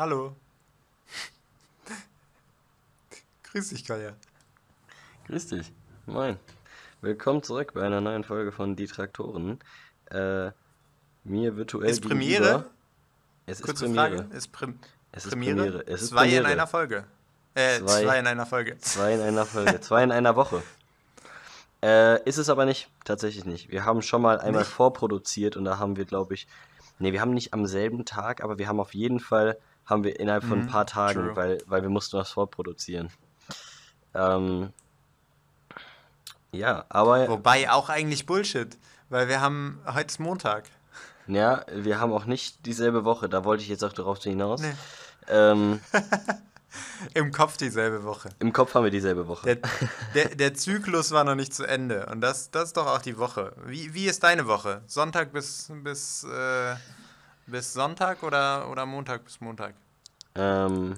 Hallo. Grüß dich, Kolja. Grüß dich. Moin. Willkommen zurück bei einer neuen Folge von Die Traktoren. Äh, mir virtuell Ist Premiere? Es ist Kurze Premiere. Frage. Ist, Prim Es ist Premiere? Premiere. Es ist zwei in Premiere. einer Folge. Äh, Zwei. zwei, in einer Folge. Zwei in einer Folge. Zwei in einer Woche. Äh, ist es aber nicht. Tatsächlich nicht. Wir haben schon mal einmal Nicht? vorproduziert und da haben wir, glaube ich. Nee, wir haben nicht am selben Tag, aber wir haben auf jeden Fall, haben wir innerhalb von ein Mhm, paar Tagen, true. weil, weil wir mussten was vorproduzieren. Ähm, ja, aber Wobei auch eigentlich Bullshit, weil wir haben, heute ist Montag. ja, wir haben auch nicht dieselbe Woche, da wollte ich jetzt auch darauf hinaus. Nee. Ähm, Im Kopf dieselbe Woche. Im Kopf haben wir dieselbe Woche. Der, der, der Zyklus war noch nicht zu Ende und das, das ist doch auch die Woche. Wie, wie ist deine Woche? Sonntag bis, bis, äh, bis Sonntag oder, oder Montag bis Montag? Ähm,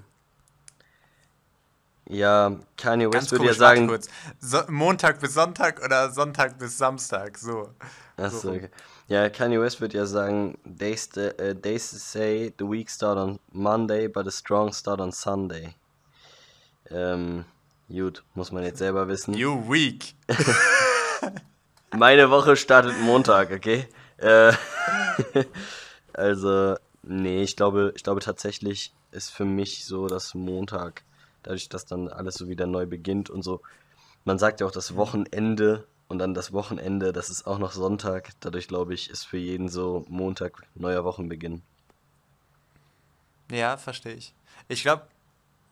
ja, Kanye West würde ja komisch, sagen. kurz. So, Montag bis Sonntag oder Sonntag bis Samstag? So. Achso, so okay. Ja, Kanye West wird ja sagen, they, äh, they say the week start on Monday, but a strong start on Sunday. Ähm, gut, muss man jetzt selber wissen. You weak. Meine Woche startet Montag, okay? Äh, also, nee, ich glaube, ich glaube tatsächlich ist für mich so, dass Montag, dadurch, dass dann alles so wieder neu beginnt und so, man sagt ja auch das Wochenende und dann das Wochenende, das ist auch noch Sonntag, dadurch glaube ich, ist für jeden so Montag neuer Wochenbeginn. Ja, verstehe ich. Ich glaube,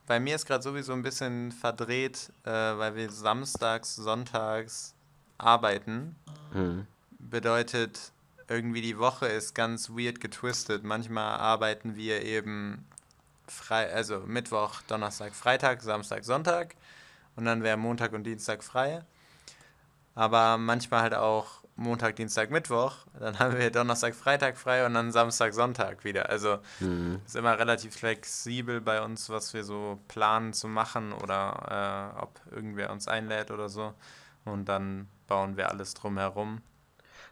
bei mir ist gerade sowieso ein bisschen verdreht, äh, weil wir samstags, sonntags arbeiten. Hm. Bedeutet, irgendwie die Woche ist ganz weird getwistet. Manchmal arbeiten wir eben frei, also Mittwoch, Donnerstag, Freitag, Samstag, Sonntag. Und dann wäre Montag und Dienstag frei. Aber manchmal halt auch Montag, Dienstag, Mittwoch. Dann haben wir Donnerstag, Freitag frei und dann Samstag, Sonntag wieder. Also Hm. ist immer relativ flexibel bei uns, was wir so planen zu machen oder äh, ob irgendwer uns einlädt oder so. Und dann bauen wir alles drumherum.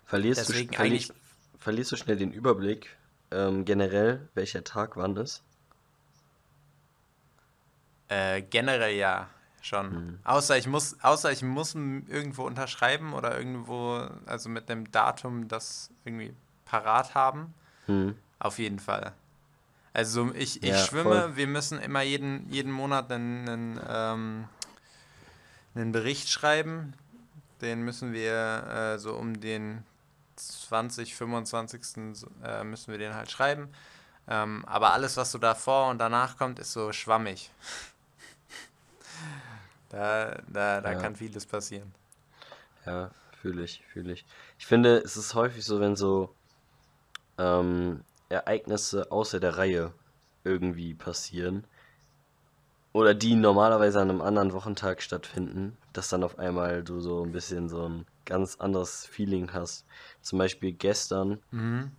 Verlierst, Deswegen du, verli eigentlich- verlierst du schnell den Überblick, ähm, generell, welcher Tag wann ist? Äh, generell ja, schon. Mhm. Außer ich muss, außer ich muss irgendwo unterschreiben oder irgendwo, also mit einem Datum das irgendwie parat haben. Hm. Auf jeden Fall. Also ich, ich Ja, schwimme, voll. wir müssen immer jeden, jeden Monat einen, einen, ähm, einen Bericht schreiben. Den müssen wir äh, so um den 20, 25. so, Äh, müssen wir den halt schreiben. Ähm, aber alles, was so davor und danach kommt, ist so schwammig. da da, da Ja. kann vieles passieren. Ja, fühle ich, fühle ich. Ich finde, es ist häufig so, wenn so ähm, Ereignisse außer der Reihe irgendwie passieren oder die normalerweise an einem anderen Wochentag stattfinden, dass dann auf einmal du so ein bisschen so ein ganz anderes Feeling hast. Zum Beispiel gestern, Mhm.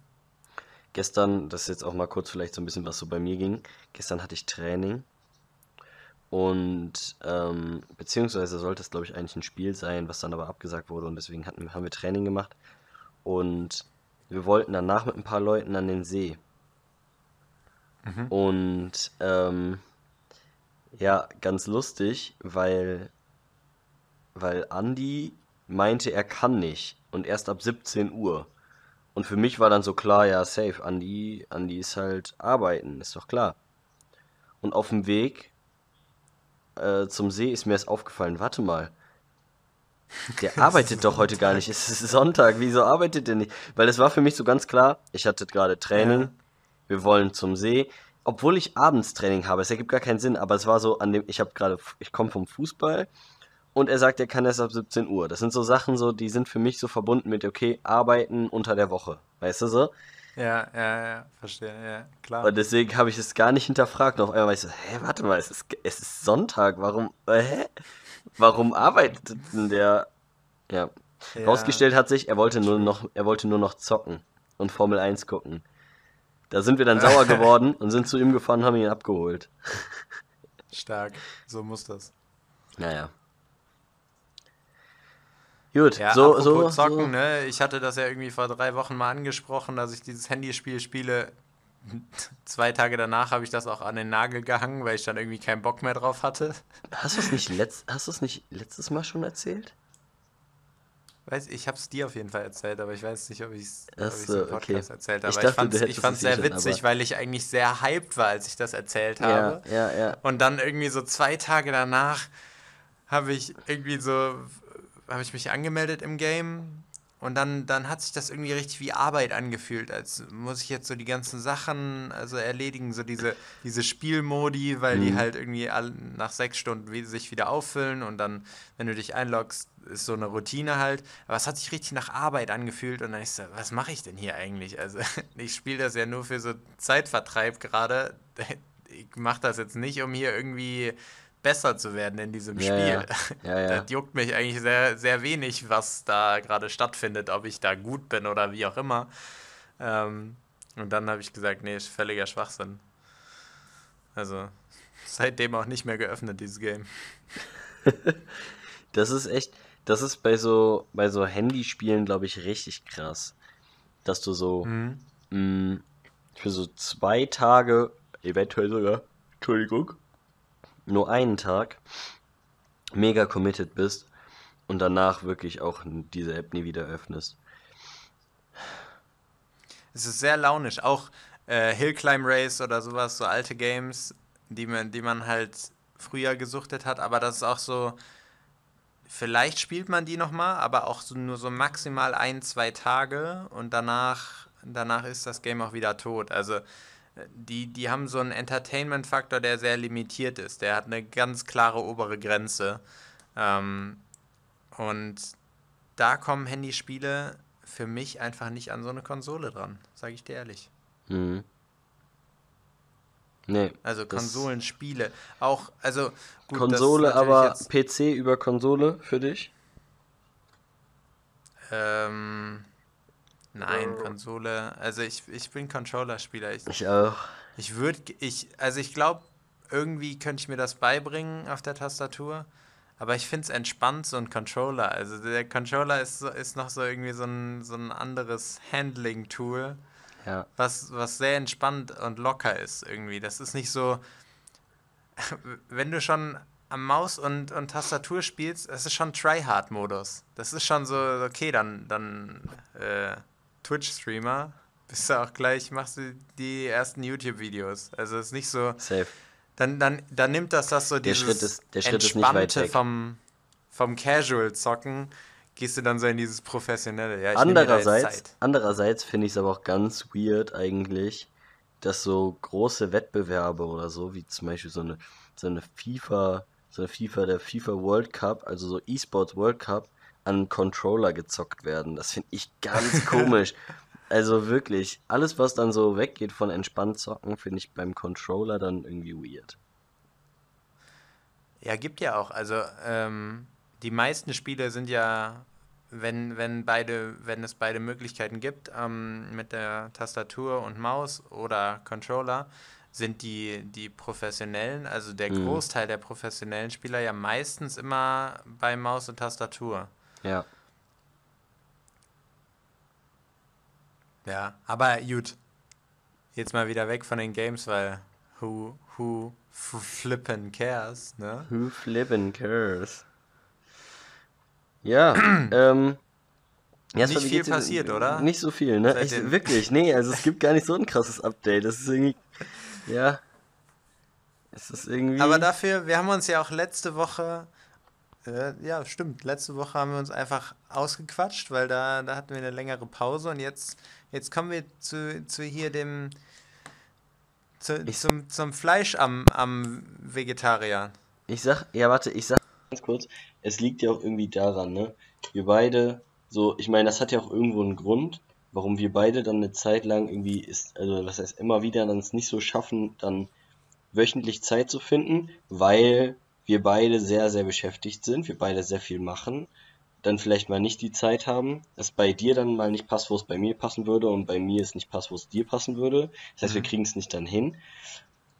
gestern, das ist jetzt auch mal kurz vielleicht so ein bisschen, was so bei mir ging. Gestern hatte ich Training und ähm, beziehungsweise sollte es, glaube ich, eigentlich ein Spiel sein, was dann aber abgesagt wurde und deswegen hatten, haben wir Training gemacht. Und wir wollten danach mit ein paar Leuten an den See. Mhm. Und ähm, ja, ganz lustig, weil, weil Andi meinte, er kann nicht und erst ab 17 Uhr. Und für mich war dann so klar, ja, safe, Andi, Andi ist halt arbeiten, ist doch klar. Und auf dem Weg äh, zum See ist mir erst aufgefallen, warte mal, der arbeitet doch heute gar nicht, es ist Sonntag, wieso arbeitet der nicht? Weil es war für mich so ganz klar, ich hatte gerade Training, Ja. wir wollen zum See, obwohl ich abends Training habe, es ergibt gar keinen Sinn, aber es war so an dem, ich habe gerade, ich komme vom Fußball und er sagt, er kann erst ab 17 Uhr. Das sind so Sachen so, die sind für mich so verbunden mit, okay, arbeiten unter der Woche, weißt du so? Ja, ja, ja, verstehe, ja, klar. Und deswegen habe ich es gar nicht hinterfragt. Und auf einmal war ich so, hä, warte mal, es ist, es ist Sonntag, warum, äh, hä? Warum arbeitet denn der? Ja. Ja. Rausgestellt hat sich, er wollte nur noch, er wollte nur noch zocken und Formel 1 gucken. Da sind wir dann sauer geworden und sind zu ihm gefahren und haben ihn abgeholt. Stark, so muss das. Naja. Gut, Ja, so, so, zocken, so. ne? Ich hatte das ja irgendwie vor drei Wochen mal angesprochen, dass ich dieses Handyspiel spiele. zwei Tage danach habe ich das auch an den Nagel gehangen, weil ich dann irgendwie keinen Bock mehr drauf hatte. Hast du es nicht, letzt, hast du's nicht letztes Mal schon erzählt? Weiß, ich habe es dir auf jeden Fall erzählt, aber ich weiß nicht, ob ich es so, im Podcast okay. erzählt habe. Ich ich, dachte, fand es sehr schon, witzig, aber- weil ich eigentlich sehr hyped war, als ich das erzählt Ja, habe. ja, ja. Und dann irgendwie so zwei Tage danach habe ich irgendwie so, habe ich mich angemeldet im Game und dann, dann hat sich das irgendwie richtig wie Arbeit angefühlt, als muss ich jetzt so die ganzen Sachen also erledigen, so diese, diese Spielmodi, weil die Mhm. halt irgendwie all, nach sechs Stunden wie- sich wieder auffüllen und dann, wenn du dich einloggst, ist so eine Routine halt. Aber es hat sich richtig nach Arbeit angefühlt und dann ich so, was mache ich denn hier eigentlich? Also ich spiele das ja nur für so Zeitvertreib gerade. Ich mache das jetzt nicht, um hier irgendwie besser zu werden in diesem Ja, Spiel. ja. Ja. Das juckt mich eigentlich sehr, sehr wenig, was da gerade stattfindet, ob ich da gut bin oder wie auch immer. Ähm, und dann habe ich gesagt, nee, ist völliger Schwachsinn. Also seitdem auch nicht mehr geöffnet, dieses Game. Das ist echt, das ist bei so, bei so Handyspielen, glaube ich, richtig krass. Dass du so Mhm. mh, für so zwei Tage, eventuell sogar, Entschuldigung, nur einen Tag, mega committed bist und danach wirklich auch diese App nie wieder öffnest. Es ist sehr launisch. Auch äh, Hill Climb Race oder sowas, so alte Games, die man, die man halt früher gesuchtet hat, aber das ist auch so. Vielleicht spielt man die nochmal, aber auch so, nur so maximal ein, zwei Tage und danach, danach ist das Game auch wieder tot. Also die, die haben so einen Entertainment-Faktor, der sehr limitiert ist. Der hat eine ganz klare obere Grenze. Ähm, und da kommen Handyspiele für mich einfach nicht an so eine Konsole dran, sage ich dir ehrlich. Mhm. Nee, Also Konsolenspiele. Auch, also gut, Konsole, aber PC über Konsole für dich? ähm, nein, Konsole. Also ich, ich bin Controller-Spieler. Ich, Ich auch. ich würde, ich, also ich glaube, irgendwie könnte ich mir das beibringen auf der Tastatur. Aber ich finde es entspannt, so ein Controller. Also der Controller ist, so, ist noch so irgendwie so ein, so ein anderes Handling-Tool. Ja. was, was sehr entspannt und locker ist irgendwie. Das ist nicht so, wenn du schon am Maus und, und Tastatur spielst, das ist schon Tryhard-Modus. Das ist schon so, okay, dann, dann äh, Twitch-Streamer, bist du auch gleich, machst du die ersten YouTube-Videos. Also es ist nicht so, Safe. dann, dann, dann nimmt das das so Der dieses Schritt ist- der Schritt ist nicht weit Entspannte vom, vom Casual-Zocken, gehst du dann so in dieses Professionelle. Ja, Andererseits, andererseits finde ich es aber auch ganz weird eigentlich, dass so große Wettbewerbe oder so, wie zum Beispiel so eine, so eine FIFA, so eine FIFA, der FIFA World Cup, also so E-Sports World Cup, an Controller gezockt werden. Das finde ich ganz komisch. Also wirklich, alles was dann so weggeht von entspannt zocken, finde ich beim Controller dann irgendwie weird. Ja, gibt ja auch. Also ähm, die meisten Spiele sind ja, wenn, wenn beide, wenn es beide Möglichkeiten gibt, ähm, mit der Tastatur und Maus oder Controller, sind die, die professionellen, also der Mhm. Großteil der professionellen Spieler ja meistens immer bei Maus und Tastatur. Ja. Ja, aber gut. Jetzt mal wieder weg von den Games, weil who, who flippin' cares, ne? Who flippin' cares? Ja, ähm. ja, Nicht viel passiert, oder? Nicht so viel, ne? Ich, wirklich, nee, also es gibt gar nicht so ein krasses Update. Das ist irgendwie. Ja. Es ist irgendwie. Aber dafür, wir haben uns ja auch letzte Woche, ja, stimmt, letzte Woche haben wir uns einfach ausgequatscht, weil da, da hatten wir eine längere Pause und jetzt, jetzt kommen wir zu, zu hier dem, zu, zum, zum Fleisch am, am Vegetarier. Ich sag, ja, warte, ich sag ganz kurz, es liegt ja auch irgendwie daran, ne? Wir beide, so, ich meine, das hat ja auch irgendwo einen Grund, warum wir beide dann eine Zeit lang irgendwie ist, also was heißt immer wieder dann es nicht so schaffen, dann wöchentlich Zeit zu finden, weil wir beide sehr, sehr beschäftigt sind, wir beide sehr viel machen, dann vielleicht mal nicht die Zeit haben, es bei dir dann mal nicht passt, wo es bei mir passen würde und bei mir es nicht passt, wo es dir passen würde. Das heißt, wir Mhm. kriegen es nicht dann hin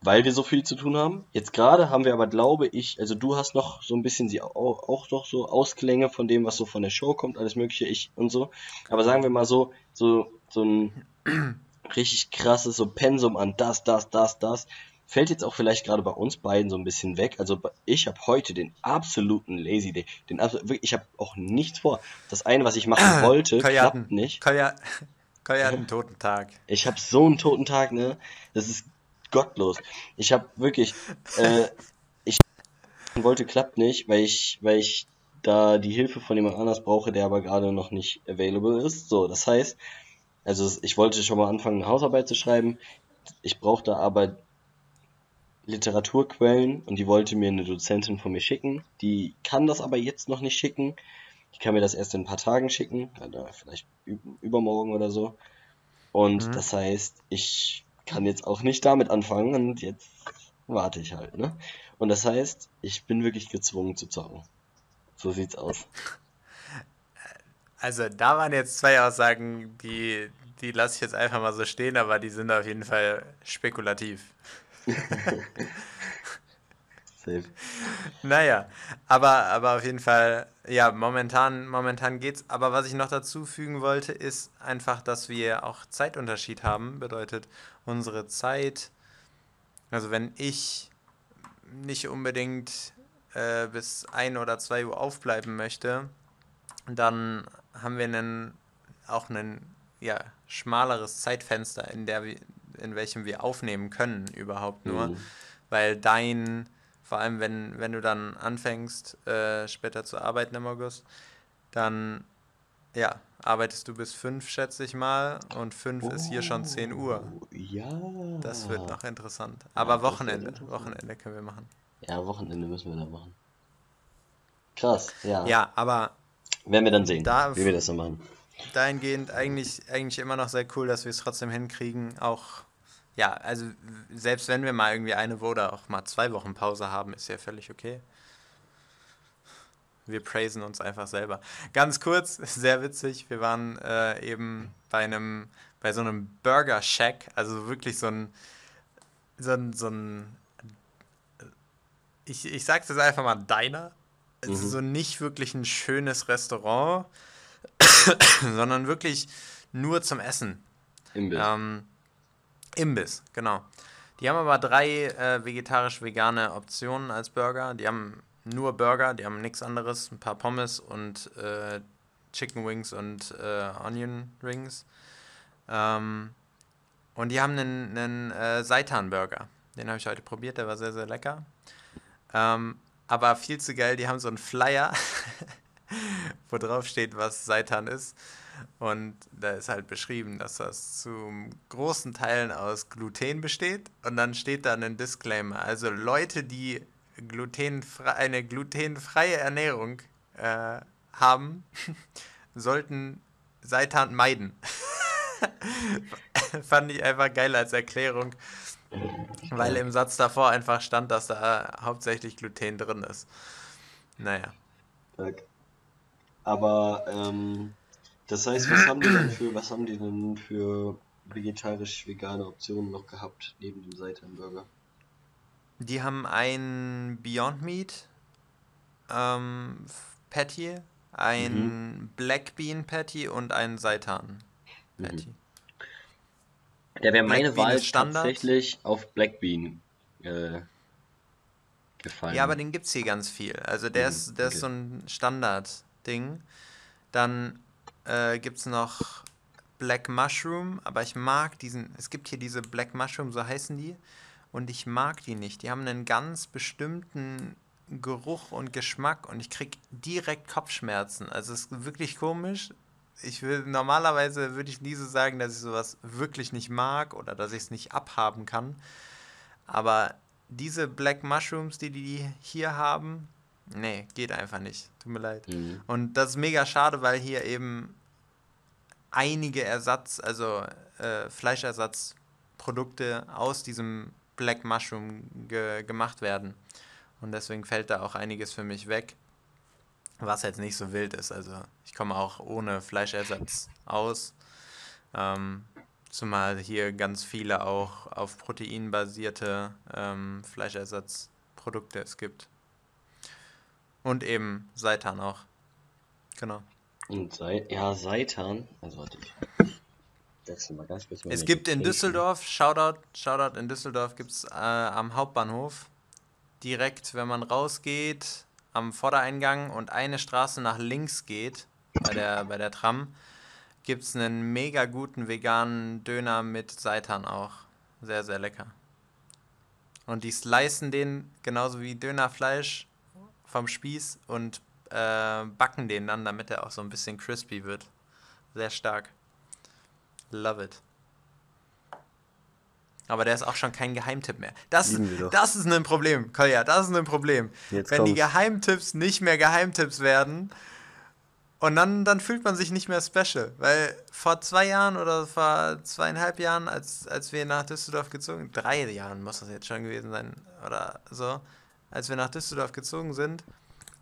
weil wir so viel zu tun haben. Jetzt gerade haben wir aber, glaube ich, also du hast noch so ein bisschen sie auch, auch noch so Ausklänge von dem, was so von der Show kommt, alles mögliche, ich und so. Aber sagen wir mal so, so, so ein richtig krasses so Pensum an das, das, das, das. Fällt jetzt auch vielleicht gerade bei uns beiden so ein bisschen weg. Also ich habe heute den absoluten Lazy Day. Den ich habe auch nichts vor. Das eine, was ich machen wollte, Kajaten. klappt nicht. Hat einen toten Tag. Ich habe so einen toten Tag, ne? Das ist gottlos. Ich habe wirklich, äh, ich wollte, klappt nicht, weil ich, weil ich da die Hilfe von jemand anders brauche, der aber gerade noch nicht available ist. So, das heißt, also ich wollte schon mal anfangen, eine Hausarbeit zu schreiben. Ich brauchte aber Literaturquellen und die wollte mir eine Dozentin von mir schicken. Die kann das aber jetzt noch nicht schicken. Die kann mir das erst in ein paar Tagen schicken, oder vielleicht übermorgen oder so. Und mhm. das heißt, ich kann jetzt auch nicht damit anfangen und jetzt warte ich halt, ne? Und das heißt, ich bin wirklich gezwungen zu zocken. So sieht's aus. Also da waren jetzt zwei Aussagen, die, die lasse ich jetzt einfach mal so stehen, aber die sind auf jeden Fall spekulativ. Safe. Naja, aber, aber auf jeden Fall, ja, momentan, momentan geht's. Aber was ich noch dazu fügen wollte, ist einfach, dass wir auch Zeitunterschied haben. Bedeutet, unsere Zeit, also wenn ich nicht unbedingt äh, bis 1 oder 2 Uhr aufbleiben möchte, dann haben wir einen, auch ein ja, schmaleres Zeitfenster, in, der wir, in welchem wir aufnehmen können, überhaupt nur. Mhm. Weil dein, vor allem wenn, wenn du dann anfängst, äh, später zu arbeiten im August, dann ja, arbeitest du bis 5, schätze ich mal, und 5 oh, ist hier schon 10 Uhr. Ja. Das wird noch interessant. Aber ja, Wochenende, Wochenende können wir machen. Ja, Wochenende müssen wir da machen. Krass, ja. Ja, aber. Werden wir dann sehen, da, wie wir das so machen. Dahingehend eigentlich, eigentlich immer noch sehr cool, dass wir es trotzdem hinkriegen. Auch, ja, also selbst wenn wir mal irgendwie eine Woche oder auch mal zwei Wochen Pause haben, ist ja völlig okay. Wir praisen uns einfach selber. Ganz kurz, sehr witzig, wir waren äh, eben bei einem, bei so einem Burger Shack, also wirklich so ein, so ein, so ein ich, ich sag's jetzt einfach mal Diner. Mhm. Also so nicht wirklich ein schönes Restaurant, sondern wirklich nur zum Essen. Imbiss. Ähm, Imbiss, genau. Die haben aber drei äh, vegetarisch-vegane Optionen als Burger. Die haben nur Burger, die haben nichts anderes, ein paar Pommes und äh, Chicken Wings und äh, Onion Rings. Ähm, und die haben einen, einen äh, Seitan-Burger. Den habe ich heute probiert, der war sehr, sehr lecker. Ähm, aber viel zu geil, die haben so einen Flyer, wo drauf steht, was Seitan ist. Und da ist halt beschrieben, dass das zu großen Teilen aus Gluten besteht. Und dann steht da ein Disclaimer. Also Leute, die glutenfrei, eine glutenfreie Ernährung äh, haben, sollten Seitan meiden. Fand ich einfach geil als Erklärung. Weil im Satz davor einfach stand, dass da hauptsächlich Gluten drin ist. Naja. Aber ähm, das heißt, was haben die denn für, was haben die denn für vegetarisch-vegane Optionen noch gehabt neben dem Seitan-Burger? Die haben ein Beyond Meat ähm, Patty, ein mhm. Black Bean Patty und ein Seitan Patty. Mhm. Da wäre meine Wahl tatsächlich auf Blackbean äh, gefallen. Ja, aber den gibt es hier ganz viel. Also der, mhm, ist, der okay. ist so ein Standard-Ding. Dann äh, gibt es noch Black Mushroom, aber ich mag diesen, es gibt hier diese Black Mushroom, so heißen die, und ich mag die nicht. Die haben einen ganz bestimmten Geruch und Geschmack und ich krieg direkt Kopfschmerzen. Also es ist wirklich komisch ich will normalerweise würde ich nie so sagen, dass ich sowas wirklich nicht mag oder dass ich es nicht abhaben kann. Aber diese Black Mushrooms, die die hier haben, nee, geht einfach nicht. Tut mir leid. Mhm. Und das ist mega schade, weil hier eben einige Ersatz, also äh, Fleischersatzprodukte aus diesem Black Mushroom ge gemacht werden. Und deswegen fällt da auch einiges für mich weg. Was jetzt nicht so wild ist. Also ich komme auch ohne Fleischersatz aus. Ähm, zumal hier ganz viele auch auf proteinbasierte ähm, Fleischersatzprodukte es gibt. Und eben Seitan auch. Genau. Und Sei ja, Seitan, also warte ich. wechsle mal ganz kurz Es gibt in Düsseldorf, Shoutout, Shoutout in Düsseldorf gibt es äh, am Hauptbahnhof, direkt, wenn man rausgeht, am Vordereingang und eine Straße nach links geht, bei der, bei der Tram, gibt es einen mega guten veganen Döner mit Seitan auch. Sehr, sehr lecker. Und die slicen den genauso wie Dönerfleisch vom Spieß und äh, backen den dann, damit er auch so ein bisschen crispy wird. Sehr stark. Love it. Aber der ist auch schon kein Geheimtipp mehr. Das, das ist ein Problem, Kolja, das ist ein Problem. Jetzt Wenn kommt's. die Geheimtipps nicht mehr Geheimtipps werden und dann, dann fühlt man sich nicht mehr special. Weil vor zwei Jahren oder vor zweieinhalb Jahren, als, als wir nach Düsseldorf gezogen drei Jahren muss das jetzt schon gewesen sein oder so, als wir nach Düsseldorf gezogen sind,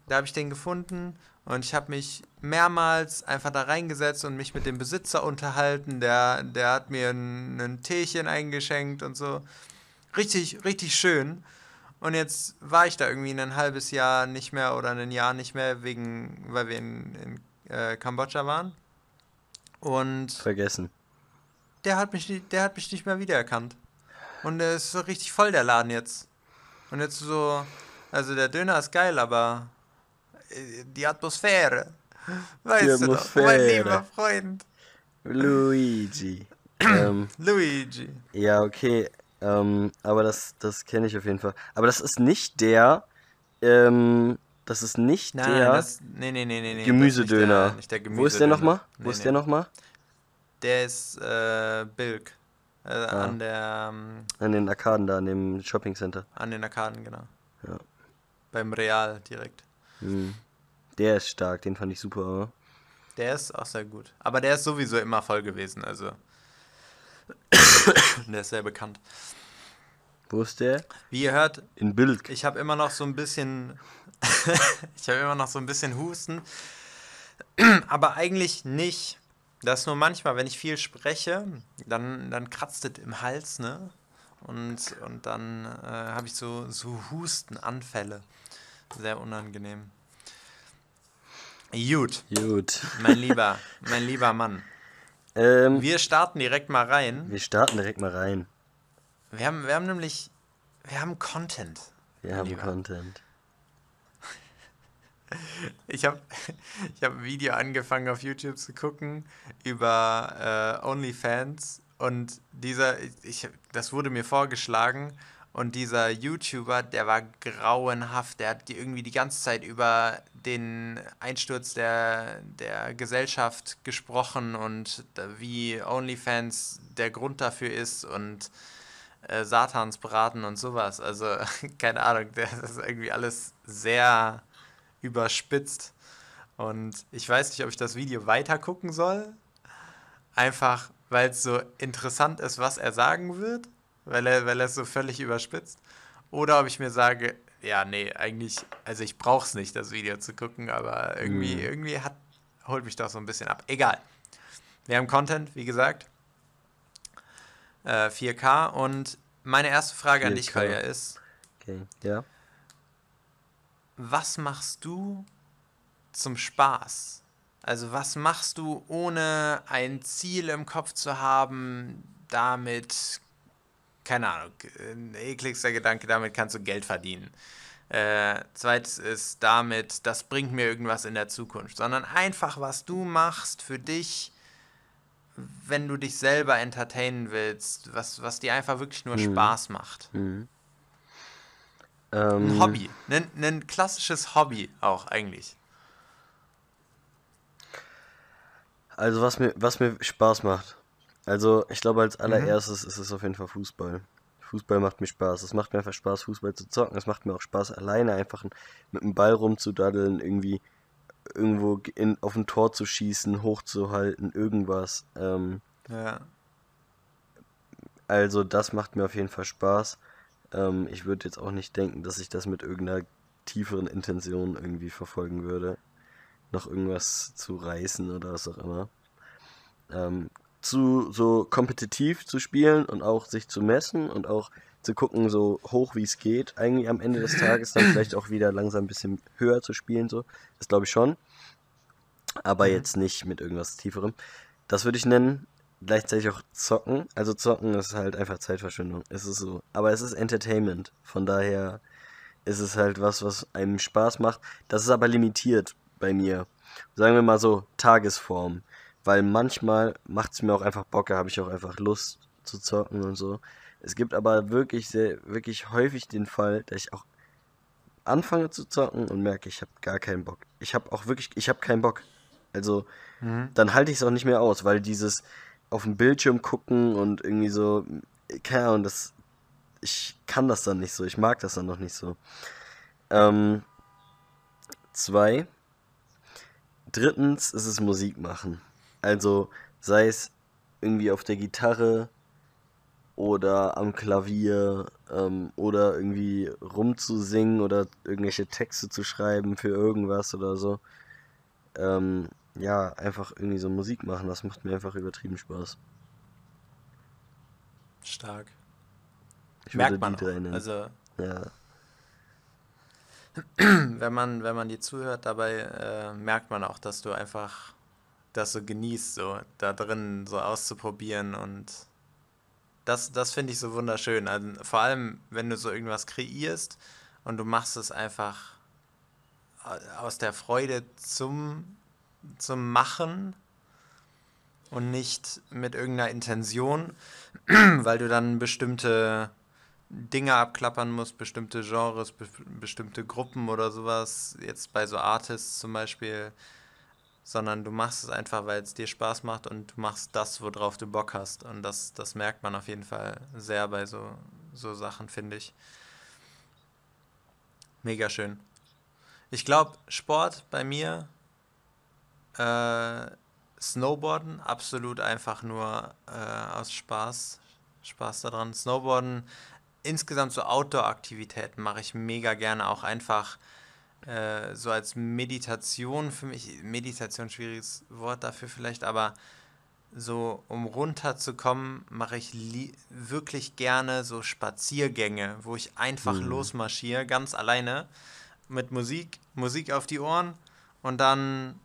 da habe ich den gefunden und ich habe mich mehrmals einfach da reingesetzt und mich mit dem Besitzer unterhalten. Der, der hat mir ein, ein Teechen eingeschenkt und so. Richtig, richtig schön. Und jetzt war ich da irgendwie ein halbes Jahr nicht mehr oder ein Jahr nicht mehr, wegen, weil wir in, in äh, Kambodscha waren. Und. Vergessen. Der hat mich, der hat mich nicht mehr wiedererkannt. Und der ist so richtig voll, der Laden jetzt. Und jetzt so. Also der Döner ist geil, aber die Atmosphäre. Weißt die Atmosphäre. du doch, mein lieber Freund. Luigi. ähm, Luigi. Ja, okay. Ähm, aber das, das kenne ich auf jeden Fall. Aber das ist nicht der. Ähm, das ist nicht Nein, der das, nee, nee, nee, nee, Gemüsedöner. Nicht der, nicht der Wo ist der nochmal? Wo nee, ist der nochmal? Der ist äh, Bilk. Äh, ah. An der. Ähm, an den Arkaden da, an dem Shopping Center. An den Arkaden, genau. Ja. Beim Real direkt. Hm. Der ist stark, den fand ich super. Oder? Der ist auch sehr gut. Aber der ist sowieso immer voll gewesen, also. der ist sehr bekannt. Wo ist der? Wie ihr hört, in Bild. Ich habe immer noch so ein bisschen. ich habe immer noch so ein bisschen Husten. Aber eigentlich nicht. Das ist nur manchmal, wenn ich viel spreche, dann, dann kratzt es im Hals, ne? Und, und dann äh, habe ich so, so Hustenanfälle. Sehr unangenehm. Gut. Gut. Mein lieber, mein lieber Mann. Ähm, wir starten direkt mal rein. Wir starten direkt mal rein. Wir haben, wir haben nämlich, wir haben Content. Wir haben lieber. Content. Ich habe ich hab ein Video angefangen auf YouTube zu gucken über äh, OnlyFans und dieser, ich, das wurde mir vorgeschlagen und dieser YouTuber, der war grauenhaft. Der hat irgendwie die ganze Zeit über den Einsturz der, der Gesellschaft gesprochen und wie OnlyFans der Grund dafür ist und äh, Satans beraten und sowas. Also, keine Ahnung, das ist irgendwie alles sehr überspitzt. Und ich weiß nicht, ob ich das Video weiter gucken soll. Einfach, weil es so interessant ist, was er sagen wird weil er, weil er es so völlig überspitzt. Oder ob ich mir sage, ja, nee, eigentlich, also ich brauche es nicht, das Video zu gucken, aber irgendwie, mhm. irgendwie hat, holt mich doch so ein bisschen ab. Egal. Wir haben Content, wie gesagt. Äh, 4K und meine erste Frage 4K. an dich, Kolja, ist: Okay, ja. Was machst du zum Spaß? Also, was machst du, ohne ein Ziel im Kopf zu haben, damit keine Ahnung, ein ekligster Gedanke, damit kannst du Geld verdienen. Äh, zweites ist damit, das bringt mir irgendwas in der Zukunft, sondern einfach, was du machst für dich, wenn du dich selber entertainen willst, was, was dir einfach wirklich nur mhm. Spaß macht. Mhm. Ähm. Ein Hobby, ein, ein klassisches Hobby auch eigentlich. Also was mir, was mir Spaß macht. Also, ich glaube, als mhm. allererstes mhm. ist es auf jeden Fall Fußball. Fußball macht mir Spaß. Es macht mir einfach Spaß, Fußball zu zocken. Es macht mir auch Spaß, alleine einfach mit dem Ball rumzudaddeln, irgendwie irgendwo in, auf ein Tor zu schießen, hochzuhalten, irgendwas. Ähm, ja. Also, das macht mir auf jeden Fall Spaß. Ähm, ich würde jetzt auch nicht denken, dass ich das mit irgendeiner tieferen Intention irgendwie verfolgen würde. Noch irgendwas zu reißen oder was auch immer. Ähm, zu so kompetitiv zu spielen und auch sich zu messen und auch zu gucken, so hoch wie es geht, eigentlich am Ende des Tages dann vielleicht auch wieder langsam ein bisschen höher zu spielen, so. Das glaube ich schon. Aber mhm. jetzt nicht mit irgendwas Tieferem. Das würde ich nennen. gleichzeitig auch zocken. Also zocken ist halt einfach Zeitverschwendung. Es ist so. Aber es ist Entertainment. Von daher ist es halt was, was einem Spaß macht. Das ist aber limitiert bei mir. Sagen wir mal so, Tagesform. Weil manchmal macht es mir auch einfach Bock, da habe ich auch einfach Lust zu zocken und so. Es gibt aber wirklich sehr, wirklich häufig den Fall, dass ich auch anfange zu zocken und merke, ich habe gar keinen Bock. Ich habe auch wirklich, ich habe keinen Bock. Also, mhm. dann halte ich es auch nicht mehr aus, weil dieses auf dem Bildschirm gucken und irgendwie so, keine Ahnung, das, ich kann das dann nicht so, ich mag das dann noch nicht so. Ähm, zwei. Drittens ist es Musik machen. Also, sei es irgendwie auf der Gitarre oder am Klavier ähm, oder irgendwie rumzusingen oder irgendwelche Texte zu schreiben für irgendwas oder so. Ähm, ja, einfach irgendwie so Musik machen, das macht mir einfach übertrieben Spaß. Stark. Ich Merkt man auch. Also, ja. wenn man, wenn man dir zuhört, dabei äh, merkt man auch, dass du einfach das so genießt, so da drin so auszuprobieren und das, das finde ich so wunderschön. Also, vor allem, wenn du so irgendwas kreierst und du machst es einfach aus der Freude zum zum Machen und nicht mit irgendeiner Intention, weil du dann bestimmte Dinge abklappern musst, bestimmte Genres, be bestimmte Gruppen oder sowas, jetzt bei so Artists zum Beispiel, sondern du machst es einfach, weil es dir Spaß macht und du machst das, worauf du Bock hast. Und das, das merkt man auf jeden Fall sehr bei so, so Sachen, finde ich. Mega schön. Ich glaube, Sport bei mir äh, Snowboarden, absolut einfach nur äh, aus Spaß, Spaß daran. Snowboarden, insgesamt so Outdoor-Aktivitäten mache ich mega gerne, auch einfach äh, so als Meditation für mich. Meditation, schwieriges Wort dafür vielleicht, aber so um runterzukommen, mache ich wirklich gerne so Spaziergänge, wo ich einfach mhm. losmarschiere, ganz alleine, mit Musik, Musik auf die Ohren und dann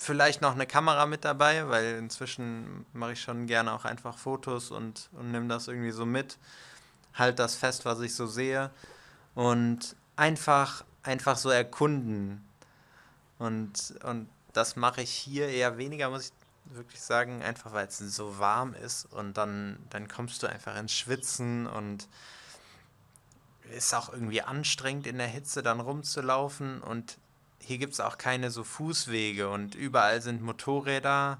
vielleicht noch eine Kamera mit dabei, weil inzwischen mache ich schon gerne auch einfach Fotos und, und nehme das irgendwie so mit. Halt das fest, was ich so sehe. Und einfach, einfach so erkunden. Und, und das mache ich hier eher weniger, muss ich wirklich sagen, einfach weil es so warm ist und dann, dann kommst du einfach ins Schwitzen und ist auch irgendwie anstrengend in der Hitze dann rumzulaufen und hier gibt es auch keine so Fußwege und überall sind Motorräder,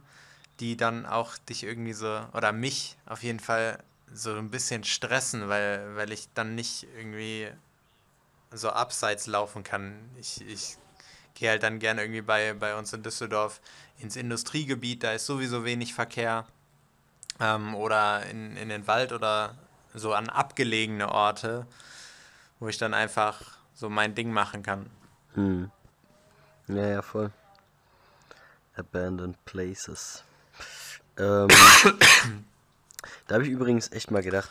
die dann auch dich irgendwie so, oder mich auf jeden Fall so ein bisschen stressen, weil, weil ich dann nicht irgendwie so abseits laufen kann. Ich, ich gehe halt dann gerne irgendwie bei, bei uns in Düsseldorf ins Industriegebiet, da ist sowieso wenig Verkehr. Ähm, oder in, in den Wald oder so an abgelegene Orte, wo ich dann einfach so mein Ding machen kann. Hm. Ja, ja, voll. Abandoned Places. Ähm, da habe ich übrigens echt mal gedacht,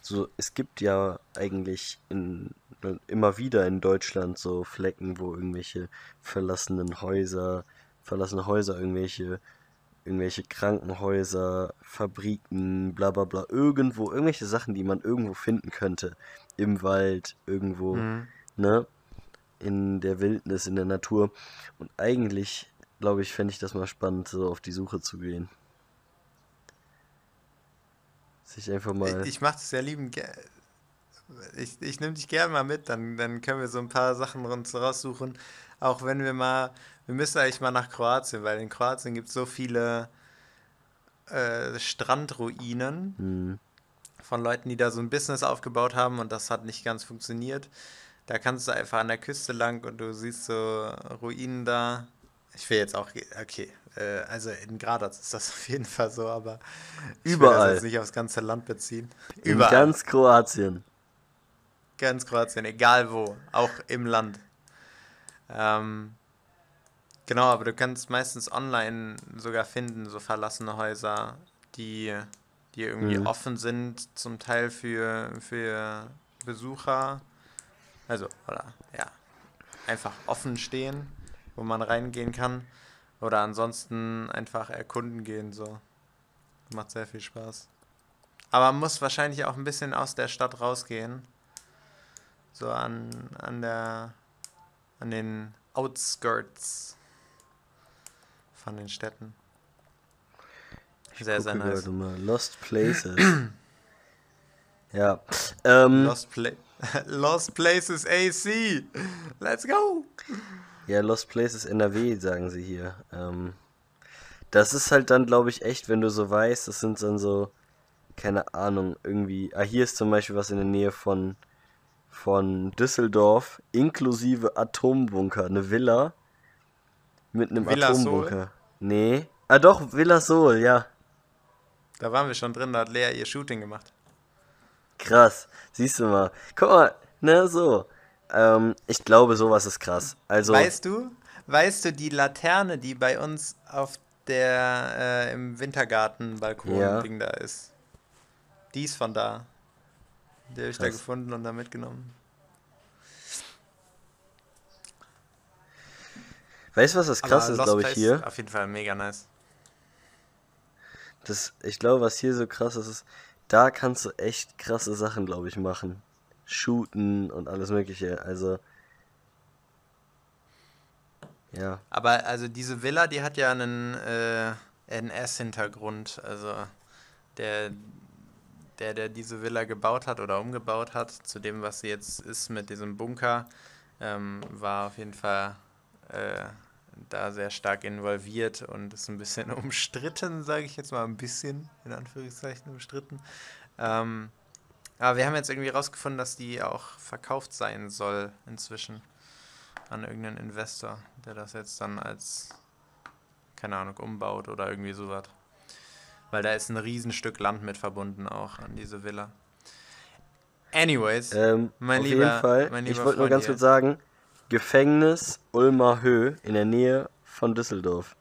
so, es gibt ja eigentlich in, immer wieder in Deutschland so Flecken, wo irgendwelche verlassenen Häuser, verlassene Häuser, irgendwelche, irgendwelche Krankenhäuser, Fabriken, bla bla bla, irgendwo, irgendwelche Sachen, die man irgendwo finden könnte. Im Wald, irgendwo, mhm. ne? in der Wildnis, in der Natur. Und eigentlich, glaube ich, fände ich das mal spannend, so auf die Suche zu gehen. Sich einfach mal. Ich, ich mache das ja lieben. Ich, ich nehme dich gerne mal mit, dann, dann können wir so ein paar Sachen uns raussuchen. Auch wenn wir mal, wir müssen eigentlich mal nach Kroatien, weil in Kroatien gibt es so viele äh, Strandruinen mhm. von Leuten, die da so ein Business aufgebaut haben und das hat nicht ganz funktioniert. Da kannst du einfach an der Küste lang und du siehst so Ruinen da. Ich will jetzt auch, okay, äh, also in Gradaz ist das auf jeden Fall so, aber ich Überall. will das jetzt nicht aufs ganze Land beziehen. In Überall. ganz Kroatien. Ganz Kroatien, egal wo, auch im Land. Ähm, genau, aber du kannst meistens online sogar finden, so verlassene Häuser, die, die irgendwie mhm. offen sind, zum Teil für, für Besucher also, oder ja, einfach offen stehen, wo man reingehen kann. Oder ansonsten einfach erkunden gehen, so. Macht sehr viel Spaß. Aber man muss wahrscheinlich auch ein bisschen aus der Stadt rausgehen. So an, an der an den Outskirts von den Städten. Sehr, sehr nice. Mal. Lost Places. ja. Ähm, Lost, Pla Lost Places AC. Let's go. Ja, Lost Places NRW, sagen sie hier. Ähm, das ist halt dann, glaube ich, echt, wenn du so weißt, das sind dann so, keine Ahnung, irgendwie. Ah, hier ist zum Beispiel was in der Nähe von, von Düsseldorf, inklusive Atombunker. Eine Villa mit einem Villa Atombunker. Sol? Nee. Ah, doch, Villa Sol, ja. Da waren wir schon drin, da hat Lea ihr Shooting gemacht. Krass, siehst du mal. Guck mal, ne, so. Ähm, ich glaube, sowas ist krass. Also, weißt du, weißt du, die Laterne, die bei uns auf der äh, im Wintergarten-Balkon-Ding ja. da ist, die ist von da. Die habe ich krass. da gefunden und da mitgenommen. Weißt du, was das krass ist, glaube ich, hier? Auf jeden Fall mega nice. Das, ich glaube, was hier so krass ist, ist, da kannst du echt krasse Sachen, glaube ich, machen. Shooten und alles Mögliche. Also. Ja. Aber also diese Villa, die hat ja einen äh, NS-Hintergrund. Also der, der, der diese Villa gebaut hat oder umgebaut hat, zu dem, was sie jetzt ist mit diesem Bunker, ähm, war auf jeden Fall äh, da sehr stark involviert und ist ein bisschen umstritten, sage ich jetzt mal, ein bisschen, in Anführungszeichen umstritten. Ähm, aber wir haben jetzt irgendwie rausgefunden, dass die auch verkauft sein soll inzwischen an irgendeinen Investor, der das jetzt dann als, keine Ahnung, umbaut oder irgendwie sowas. Weil da ist ein Riesenstück Land mit verbunden auch an diese Villa. Anyways, ähm, mein auf lieber, jeden Fall. Mein lieber ich wollte nur ganz kurz sagen, Gefängnis Ulmer Höhe in der Nähe von Düsseldorf.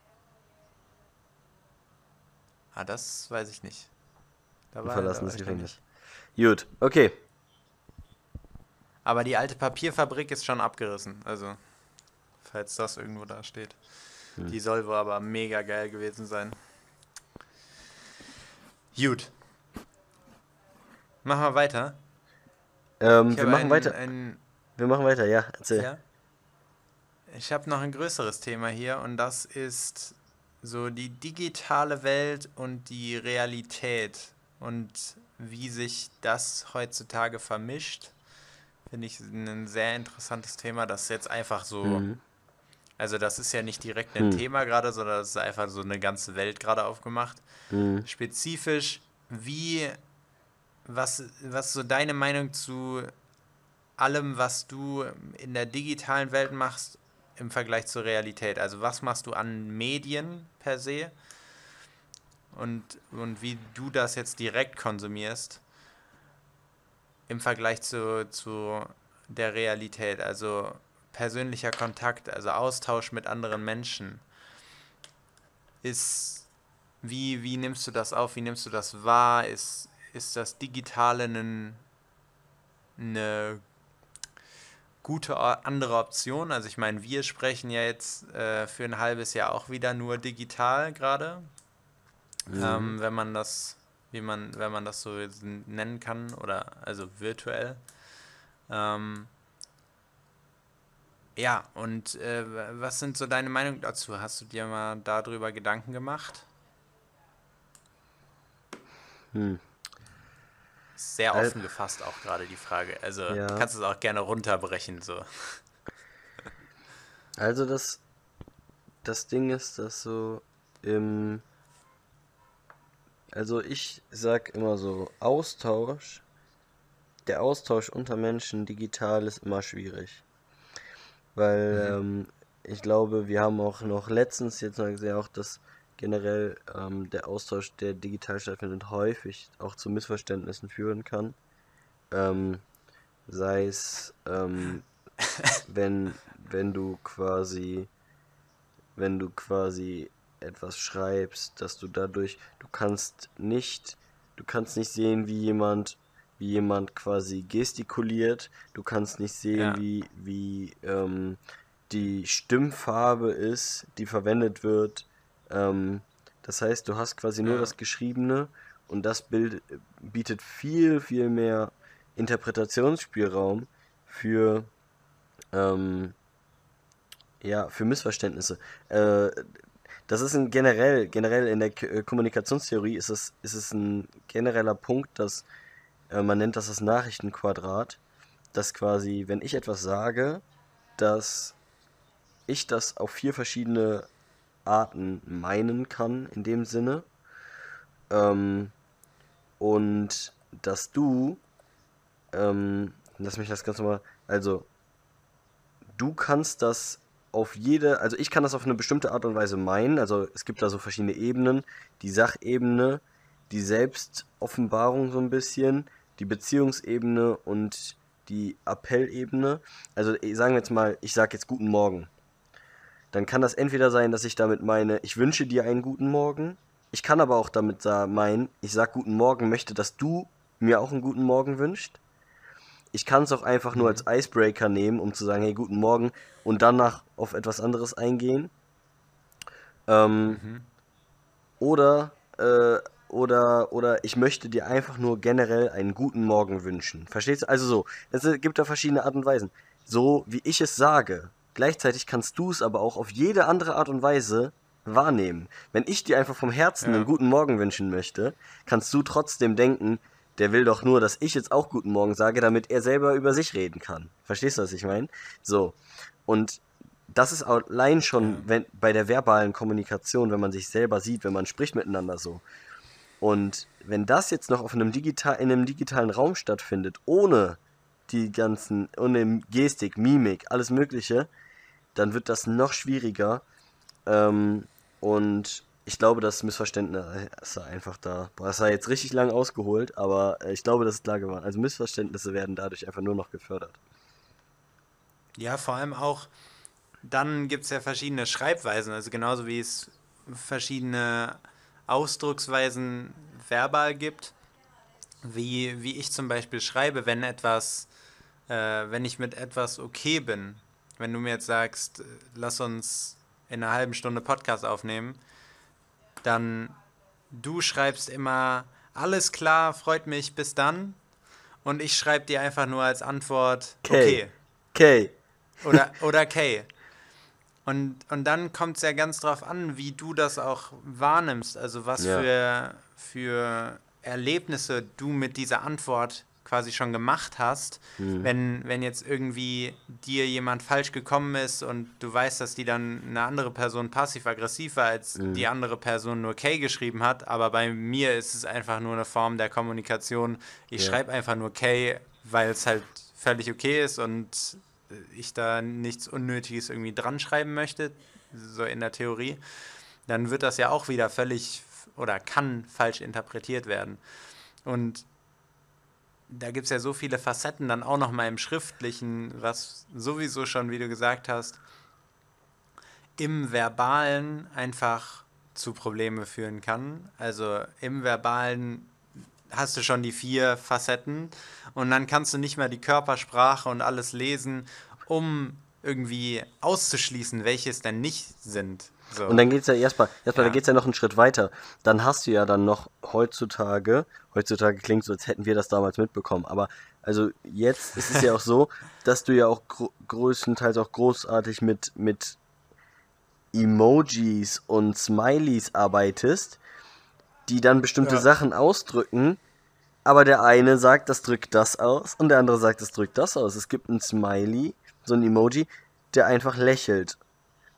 Ah, das weiß ich nicht. Da war, verlassen das Gefängnis. Gut, okay. Aber die alte Papierfabrik ist schon abgerissen, also falls das irgendwo da steht. Hm. Die soll wohl aber mega geil gewesen sein. Gut. Machen wir weiter. Ähm, wir machen ein, weiter. Ein, wir machen weiter, ja. Erzähl. Ja? Ich habe noch ein größeres Thema hier und das ist so die digitale Welt und die Realität und wie sich das heutzutage vermischt. Finde ich ein sehr interessantes Thema, das jetzt einfach so, mhm. Also das ist ja nicht direkt ein mhm. Thema gerade, sondern das ist einfach so eine ganze Welt gerade aufgemacht. Mhm. Spezifisch, wie, was, was so deine Meinung zu allem, was du in der digitalen Welt machst im Vergleich zur Realität? Also was machst du an Medien per se und, und wie du das jetzt direkt konsumierst im Vergleich zu, zu der Realität? Also persönlicher Kontakt, also Austausch mit anderen Menschen ist, wie, wie nimmst du das auf, wie nimmst du das wahr? Ist, ist das Digitale eine, eine gute andere Option. Also ich meine, wir sprechen ja jetzt äh, für ein halbes Jahr auch wieder nur digital gerade. Mhm. Ähm, wenn man das, wie man, wenn man das so nennen kann, oder also virtuell. Ähm, ja, und äh, was sind so deine Meinungen dazu? Hast du dir mal darüber Gedanken gemacht? Hm sehr offen gefasst auch gerade die Frage. Also ja. kannst du es auch gerne runterbrechen so. Also das das Ding ist, dass so im also ich sag immer so Austausch der Austausch unter Menschen digital ist immer schwierig. Weil mhm. ähm, ich glaube, wir haben auch noch letztens jetzt mal gesehen, auch dass generell ähm, der Austausch, der digital stattfindet, häufig auch zu Missverständnissen führen kann. Ähm, sei es, ähm, wenn, wenn du quasi, wenn du quasi etwas schreibst, dass du dadurch, du kannst nicht, du kannst nicht sehen, wie jemand, wie jemand quasi gestikuliert, du kannst nicht sehen, ja. wie, wie ähm, die Stimmfarbe ist, die verwendet wird, ähm, Das heißt, du hast quasi nur ja. das Geschriebene und das Bild bietet viel, viel mehr Interpretationsspielraum für, ähm, ja, für Missverständnisse. Äh, das ist ein generell, generell in der äh, Kommunikationstheorie ist es, ist es ein genereller Punkt, dass äh, man nennt das das Nachrichtenquadrat, dass quasi, wenn ich etwas sage, dass ich das auf vier verschiedene Arten meinen kann, in dem Sinne. Ähm, und dass du, ähm, lass mich das ganz normal, also du kannst das auf jede, also ich kann das auf eine bestimmte Art und Weise meinen, also es gibt da so verschiedene Ebenen, die Sachebene, die Selbstoffenbarung so ein bisschen, die Beziehungsebene und die Appellebene. Also sagen wir jetzt mal, ich sage jetzt guten Morgen. Dann kann das entweder sein, dass ich damit meine, ich wünsche dir einen guten Morgen. Ich kann aber auch damit meinen, ich sage guten Morgen, möchte, dass du mir auch einen guten Morgen wünscht. Ich kann es auch einfach nur als Icebreaker nehmen, um zu sagen, hey, guten Morgen und danach auf etwas anderes eingehen. Ähm, mhm. Oder, äh, oder, oder ich möchte dir einfach nur generell einen guten Morgen wünschen. Verstehst du? Also so, es gibt da verschiedene Art und Weisen. So wie ich es sage. Gleichzeitig kannst du es aber auch auf jede andere Art und Weise wahrnehmen. Wenn ich dir einfach vom Herzen ja. einen guten Morgen wünschen möchte, kannst du trotzdem denken, der will doch nur, dass ich jetzt auch guten Morgen sage, damit er selber über sich reden kann. Verstehst du, was ich meine? So. Und das ist allein schon wenn, bei der verbalen Kommunikation, wenn man sich selber sieht, wenn man spricht miteinander so. Und wenn das jetzt noch auf einem digital, in einem digitalen Raum stattfindet, ohne die ganzen, ohne Gestik, Mimik, alles Mögliche, dann wird das noch schwieriger. Ähm, und ich glaube, das Missverständnis ist einfach da. Boah, das war jetzt richtig lang ausgeholt, aber äh, ich glaube, das ist klar geworden. Also Missverständnisse werden dadurch einfach nur noch gefördert. Ja, vor allem auch, dann gibt es ja verschiedene Schreibweisen, also genauso wie es verschiedene Ausdrucksweisen verbal gibt, wie, wie ich zum Beispiel schreibe, wenn etwas, äh, wenn ich mit etwas okay bin. Wenn du mir jetzt sagst, lass uns in einer halben Stunde Podcast aufnehmen, dann du schreibst immer alles klar, freut mich, bis dann. Und ich schreibe dir einfach nur als Antwort okay. Okay. Oder, oder K. Und, und dann kommt es ja ganz drauf an, wie du das auch wahrnimmst. Also was ja. für, für Erlebnisse du mit dieser Antwort quasi schon gemacht hast, mhm. wenn, wenn jetzt irgendwie dir jemand falsch gekommen ist und du weißt, dass die dann eine andere Person passiv-aggressiv war, als mhm. die andere Person nur K geschrieben hat, aber bei mir ist es einfach nur eine Form der Kommunikation. Ich ja. schreibe einfach nur K, weil es halt völlig okay ist und ich da nichts Unnötiges irgendwie dran schreiben möchte, so in der Theorie, dann wird das ja auch wieder völlig oder kann falsch interpretiert werden. Und da gibt es ja so viele Facetten dann auch nochmal im Schriftlichen, was sowieso schon, wie du gesagt hast, im Verbalen einfach zu Probleme führen kann. Also im Verbalen hast du schon die vier Facetten und dann kannst du nicht mehr die Körpersprache und alles lesen, um irgendwie auszuschließen, welche es denn nicht sind. So. Und dann geht es ja erstmal, erstmal ja. da geht es ja noch einen Schritt weiter. Dann hast du ja dann noch heutzutage, heutzutage klingt so, als hätten wir das damals mitbekommen, aber also jetzt ist es ja auch so, dass du ja auch gr größtenteils auch großartig mit, mit Emojis und Smileys arbeitest, die dann bestimmte ja. Sachen ausdrücken, aber der eine sagt, das drückt das aus und der andere sagt, das drückt das aus. Es gibt ein Smiley, so ein Emoji, der einfach lächelt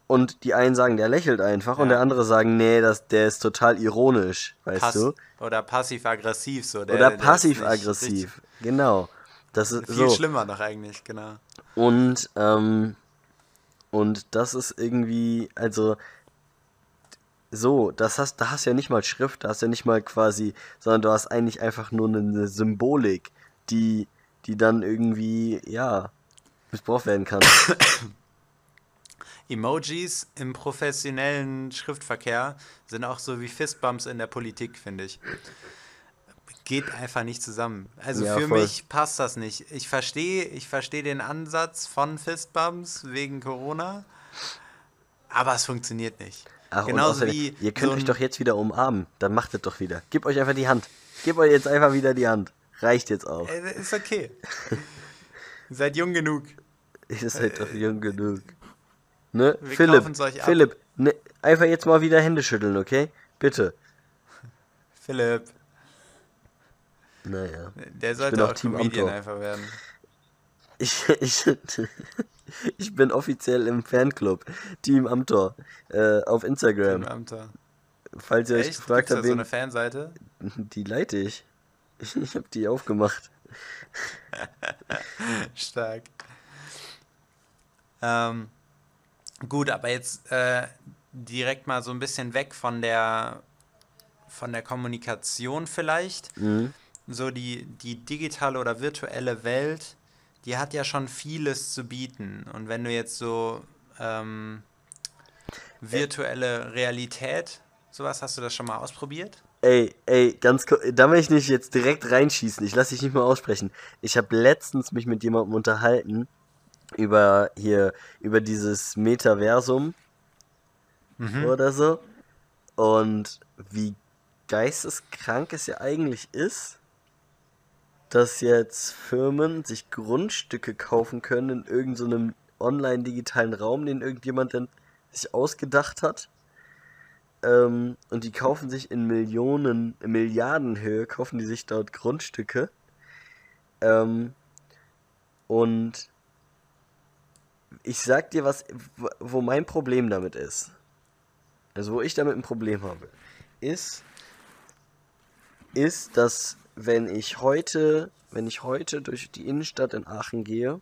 und die einen sagen, der lächelt einfach ja. und der andere sagen, nee, das, der ist total ironisch, weißt Pass du? Oder passiv-aggressiv so. Der, oder passiv-aggressiv, genau. Das ist viel so. schlimmer noch eigentlich, genau. Und, ähm, und das ist irgendwie, also, so, das hast, da hast du ja nicht mal Schrift, da hast du ja nicht mal quasi, sondern du hast eigentlich einfach nur eine Symbolik, die, die dann irgendwie, ja, missbraucht werden kann. Emojis im professionellen Schriftverkehr sind auch so wie Fistbumps in der Politik, finde ich. Geht einfach nicht zusammen. Also ja, für voll. mich passt das nicht. Ich verstehe ich versteh den Ansatz von Fistbumps wegen Corona, aber es funktioniert nicht. Ach, Genauso wie ihr könnt so euch doch jetzt wieder umarmen. Dann macht es doch wieder. Gebt euch einfach die Hand. Gebt euch jetzt einfach wieder die Hand. Reicht jetzt auch. Äh, ist okay. Ihr seid jung genug. Ihr seid doch jung genug. Ne? Wir Philipp, kaufen's euch ab. Philipp, ne, einfach jetzt mal wieder Hände schütteln, okay? Bitte. Philipp, Naja. der sollte auch auch Team Comedian einfach werden. Ich, ich, ich bin offiziell im Fanclub. Team Amtor. Äh, auf Instagram. Im Amter. Falls ihr euch Echt? gefragt Gibt's da habt, so wen, eine Fanseite? die leite ich. Ich habe die aufgemacht. Stark. Ähm, gut, aber jetzt äh, direkt mal so ein bisschen weg von der von der Kommunikation vielleicht. Mhm. So die, die digitale oder virtuelle Welt, die hat ja schon vieles zu bieten. Und wenn du jetzt so ähm, virtuelle Realität, sowas, hast du das schon mal ausprobiert? Ey, ey, ganz kurz, da will ich nicht jetzt direkt reinschießen. Ich lasse dich nicht mal aussprechen. Ich habe letztens mich mit jemandem unterhalten über hier, über dieses Metaversum oder so. Und wie geisteskrank es ja eigentlich ist, dass jetzt Firmen sich Grundstücke kaufen können in irgendeinem online-digitalen Raum, den irgendjemand dann sich ausgedacht hat. Ähm, und die kaufen sich in Millionen, in Milliardenhöhe, kaufen die sich dort Grundstücke. Ähm, und ich sag dir was, wo mein Problem damit ist. Also wo ich damit ein Problem habe, ist, ist, dass wenn ich heute, wenn ich heute durch die Innenstadt in Aachen gehe,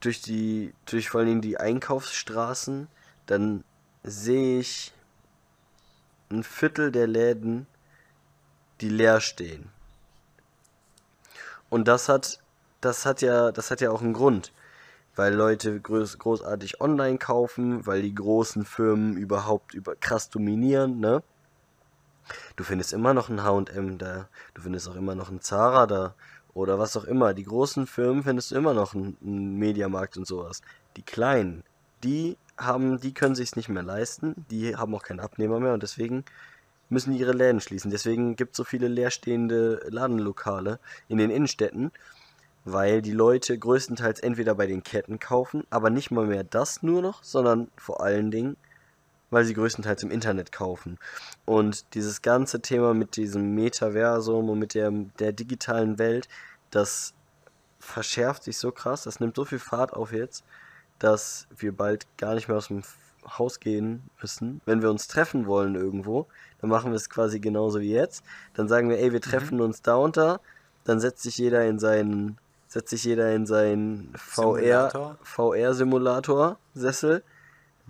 durch die, durch vor Dingen die Einkaufsstraßen, dann sehe ich ein Viertel der Läden, die leer stehen. Und das hat, das hat ja, das hat ja auch einen Grund. Weil Leute groß, großartig online kaufen, weil die großen Firmen überhaupt über krass dominieren, ne? Du findest immer noch ein H&M da, du findest auch immer noch ein Zara da oder was auch immer. Die großen Firmen findest du immer noch einen, Mediamarkt und sowas. Die kleinen, die haben, die können sich's nicht mehr leisten, die haben auch keinen Abnehmer mehr und deswegen müssen die ihre Läden schließen. Deswegen gibt es so viele leerstehende Ladenlokale in den Innenstädten, weil die Leute größtenteils entweder bei den Ketten kaufen, aber nicht mal mehr das nur noch, sondern vor allen Dingen, weil sie größtenteils im Internet kaufen. Und dieses ganze Thema mit diesem Metaversum und mit der, der digitalen Welt, das verschärft sich so krass, das nimmt so viel Fahrt auf jetzt, dass wir bald gar nicht mehr aus dem Haus gehen müssen. Wenn wir uns treffen wollen irgendwo, dann machen wir es quasi genauso wie jetzt. Dann sagen wir, ey, wir treffen uns da und da. Dann setzt sich jeder in seinen, setzt sich jeder in seinen VR, Simulator. VR-Simulator-Sessel.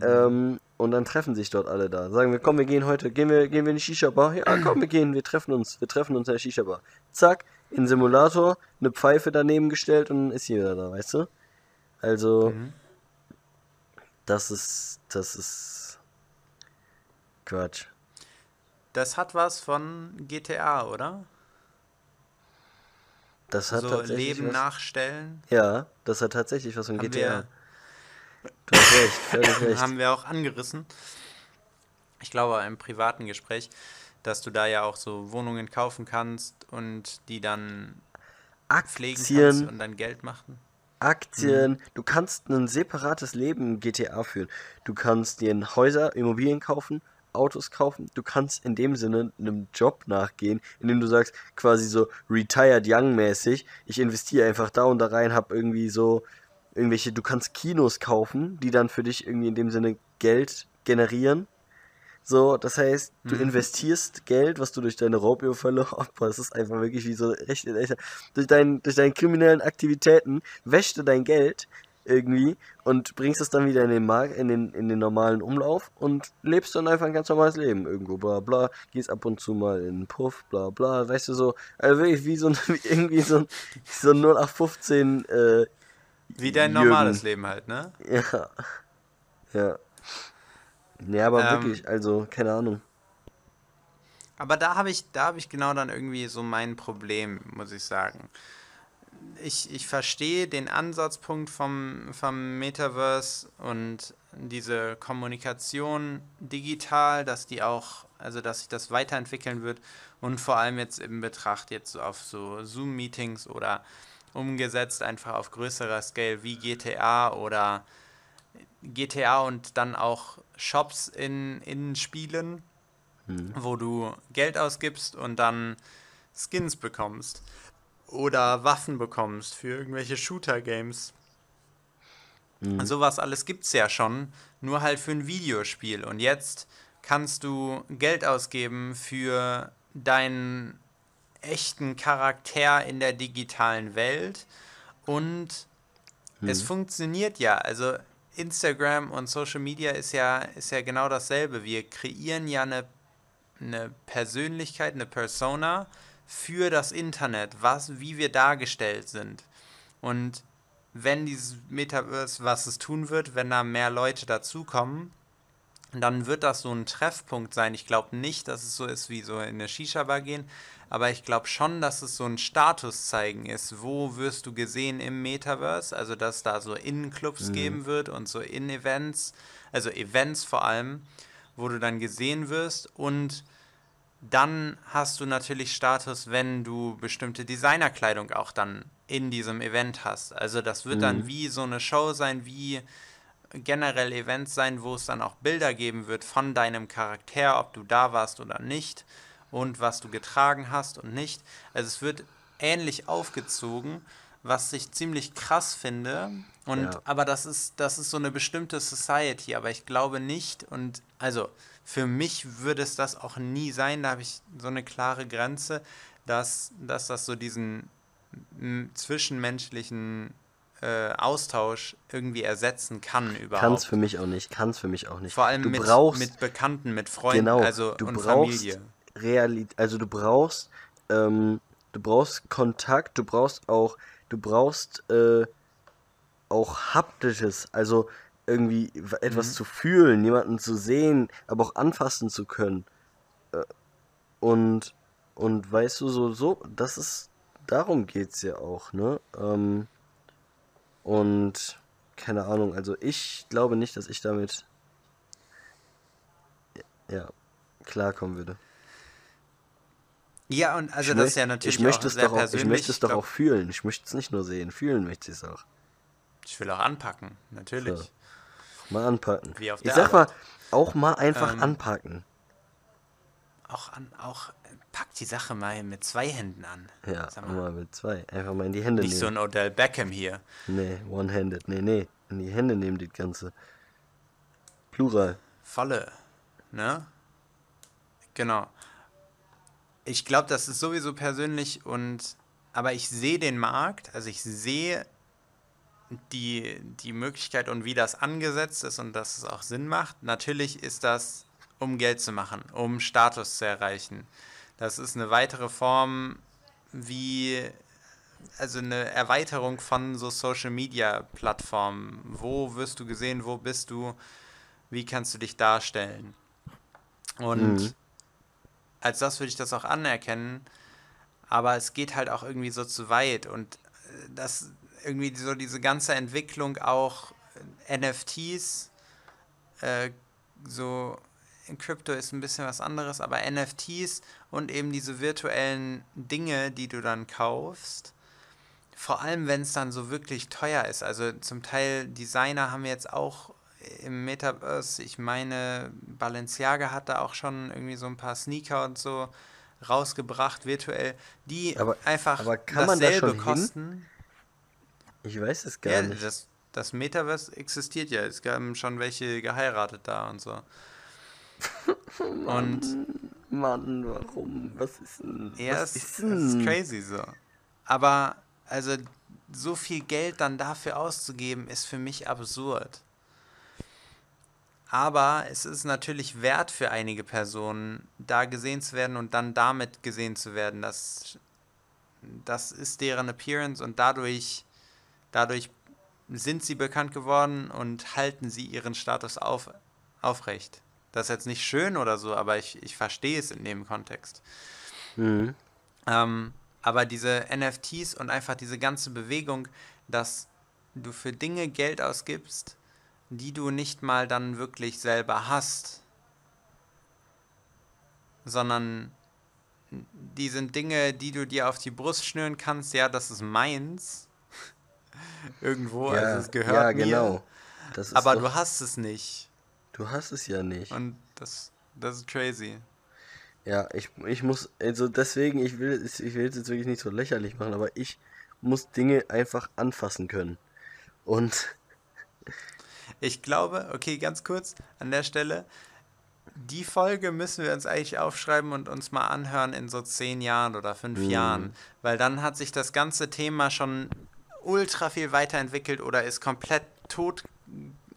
Ähm, und dann treffen sich dort alle da. Sagen wir, komm, wir gehen heute, gehen wir, gehen wir in die Shisha-Bar? Ja, komm, wir gehen, wir treffen uns, wir treffen uns in der Shisha-Bar. Zack, in den Simulator, eine Pfeife daneben gestellt und ist jeder da, weißt du? Also, Mhm. das ist, das ist Quatsch. Das hat was von GTA, oder? Das hat so Leben was, nachstellen. Ja, das hat tatsächlich was von GTA. wir, Du hast recht, völlig recht. haben wir auch angerissen. Ich glaube, im privaten Gespräch, dass du da ja auch so Wohnungen kaufen kannst und die dann pflegen kannst Aktien, und dann Geld machen. Aktien, du kannst ein separates Leben in GTA führen. Du kannst dir Häuser, Immobilien kaufen, Autos kaufen. Du kannst in dem Sinne einem Job nachgehen, indem du sagst, quasi so retired young mäßig, ich investiere einfach da und da rein, hab irgendwie so irgendwelche, du kannst Kinos kaufen, die dann für dich irgendwie in dem Sinne Geld generieren. So, das heißt, du Mhm. investierst Geld, was du durch deine Raubüberfälle, oh, das ist einfach wirklich wie so recht, echt, durch, dein, durch deine kriminellen Aktivitäten wäschst du dein Geld irgendwie und bringst es dann wieder in den Markt, in den, in den normalen Umlauf und lebst dann einfach ein ganz normales Leben irgendwo, bla bla, gehst ab und zu mal in den Puff, bla bla, weißt du so, also wirklich wie so ein, wie irgendwie so ein, so ein 0815, äh, Wie dein Jürgen. normales Leben halt, ne? ja, ja. Ja, aber Ähm, wirklich, also, keine Ahnung. Aber da habe ich, da habe ich genau dann irgendwie so mein Problem, muss ich sagen. Ich, ich verstehe den Ansatzpunkt vom, vom Metaverse und diese Kommunikation digital, dass die auch, also dass sich das weiterentwickeln wird und vor allem jetzt im Betracht jetzt auf so Zoom-Meetings oder umgesetzt einfach auf größerer Scale wie GTA oder GTA und dann auch Shops in, in Spielen, mhm. wo du Geld ausgibst und dann Skins bekommst oder Waffen bekommst für irgendwelche Shooter-Games. Mhm. Sowas alles gibt es ja schon, nur halt für ein Videospiel. Und jetzt kannst du Geld ausgeben für deinen echten Charakter in der digitalen Welt und mhm. es funktioniert ja. Also Instagram und Social Media ist ja, ist ja genau dasselbe. Wir kreieren ja eine, eine Persönlichkeit, eine Persona für das Internet, was, wie wir dargestellt sind. Und wenn dieses Metaverse, was es tun wird, wenn da mehr Leute dazukommen, dann wird das so ein Treffpunkt sein. Ich glaube nicht, dass es so ist wie so in eine Shisha-Bar gehen, aber ich glaube schon, dass es so ein Statuszeigen ist. Wo wirst du gesehen im Metaverse? Also, dass da so Innenclubs mhm. geben wird und so In-Events, also Events vor allem, wo du dann gesehen wirst und dann hast du natürlich Status, wenn du bestimmte Designerkleidung auch dann in diesem Event hast. Also das wird mhm. dann wie so eine Show sein, wie generell Events sein, wo es dann auch Bilder geben wird von deinem Charakter, ob du da warst oder nicht und was du getragen hast und nicht. Also es wird ähnlich aufgezogen, was ich ziemlich krass finde. Und ja. aber das ist, das ist so eine bestimmte Society, aber ich glaube nicht und also für mich würde es das auch nie sein, da habe ich so eine klare Grenze, dass, dass das so diesen zwischenmenschlichen äh, Austausch irgendwie ersetzen kann überhaupt. Kann es für mich auch nicht, kann es für mich auch nicht. Vor allem mit, brauchst, mit Bekannten, mit Freunden genau, also du und brauchst Familie. Realität, also du brauchst, ähm, du brauchst Kontakt, du brauchst auch, du brauchst äh, auch haptisches, also irgendwie etwas mhm. zu fühlen, jemanden zu sehen, aber auch anfassen zu können. Äh, und, und weißt du, so, so, das ist, darum geht's ja auch, ne? Ähm, und keine Ahnung, also ich glaube nicht, dass ich damit ja, klarkommen würde. Ja, und also ich das ist ja natürlich ich möchte auch es sehr doch auch, Ich möchte es doch auch fühlen. Ich möchte es nicht nur sehen. Fühlen möchte ich es auch. Ich will auch anpacken, natürlich. So. Mal anpacken. Ich sag Arbeit. mal, auch mal einfach ähm, anpacken. Auch an, auch pack die Sache mal mit zwei Händen an. Ja, mal. mal. mit zwei. Einfach mal in die Hände Nicht nehmen. Nicht so ein Odell Beckham hier. Nee, one-handed. Nee, nee. In die Hände nehmen, das Ganze. Plural. Volle. Ne? Genau. Ich glaube, das ist sowieso persönlich und. Aber ich sehe den Markt, also ich sehe die, die Möglichkeit und wie das angesetzt ist und dass es auch Sinn macht. Natürlich ist das, um Geld zu machen, um Status zu erreichen. Das ist eine weitere Form, wie, also eine Erweiterung von so Social Media Plattformen. Wo wirst du gesehen, wo bist du, wie kannst du dich darstellen? Und mhm. Als das würde ich das auch anerkennen, aber es geht halt auch irgendwie so zu weit und das irgendwie so diese ganze Entwicklung auch NFTs, äh, so in Krypto ist ein bisschen was anderes, aber NFTs und eben diese virtuellen Dinge, die du dann kaufst, vor allem wenn es dann so wirklich teuer ist. Also zum Teil Designer haben jetzt auch im Metaverse, ich meine, Balenciaga hat da auch schon irgendwie so ein paar Sneaker und so rausgebracht, virtuell, die aber, einfach aber dasselbe da kosten. Hin? Ich weiß es gar ja, nicht. Das, das Metaverse existiert ja. Es gab schon welche geheiratet da und so. Mann, und Mann, warum? Was ist denn? Ja, was ist, denn? das ist crazy so. Aber also so viel Geld dann dafür auszugeben, ist für mich absurd. Aber es ist natürlich wert für einige Personen, da gesehen zu werden und dann damit gesehen zu werden. Das, das ist deren Appearance und dadurch Dadurch sind sie bekannt geworden und halten sie ihren Status auf, aufrecht. Das ist jetzt nicht schön oder so, aber ich, ich verstehe es in dem Kontext. Mhm. Ähm, aber diese NFTs und einfach diese ganze Bewegung, dass du für Dinge Geld ausgibst die du nicht mal dann wirklich selber hast, sondern die sind Dinge, die du dir auf die Brust schnüren kannst, ja, das ist meins. Irgendwo, Ja, also es gehört ja, mir. genau. Das ist Aber doch, du hast es nicht. du hast es ja nicht. Und das, das ist crazy. Ja, ich, ich muss, also deswegen, ich will, es- ich will es jetzt wirklich nicht so lächerlich machen, aber ich muss Dinge einfach anfassen können. Und Ich glaube, okay, ganz kurz an der Stelle, die Folge müssen wir uns eigentlich aufschreiben und uns mal anhören in so zehn Jahren oder fünf Mhm. Jahren, weil dann hat sich das ganze Thema schon ultra viel weiterentwickelt oder ist komplett tot,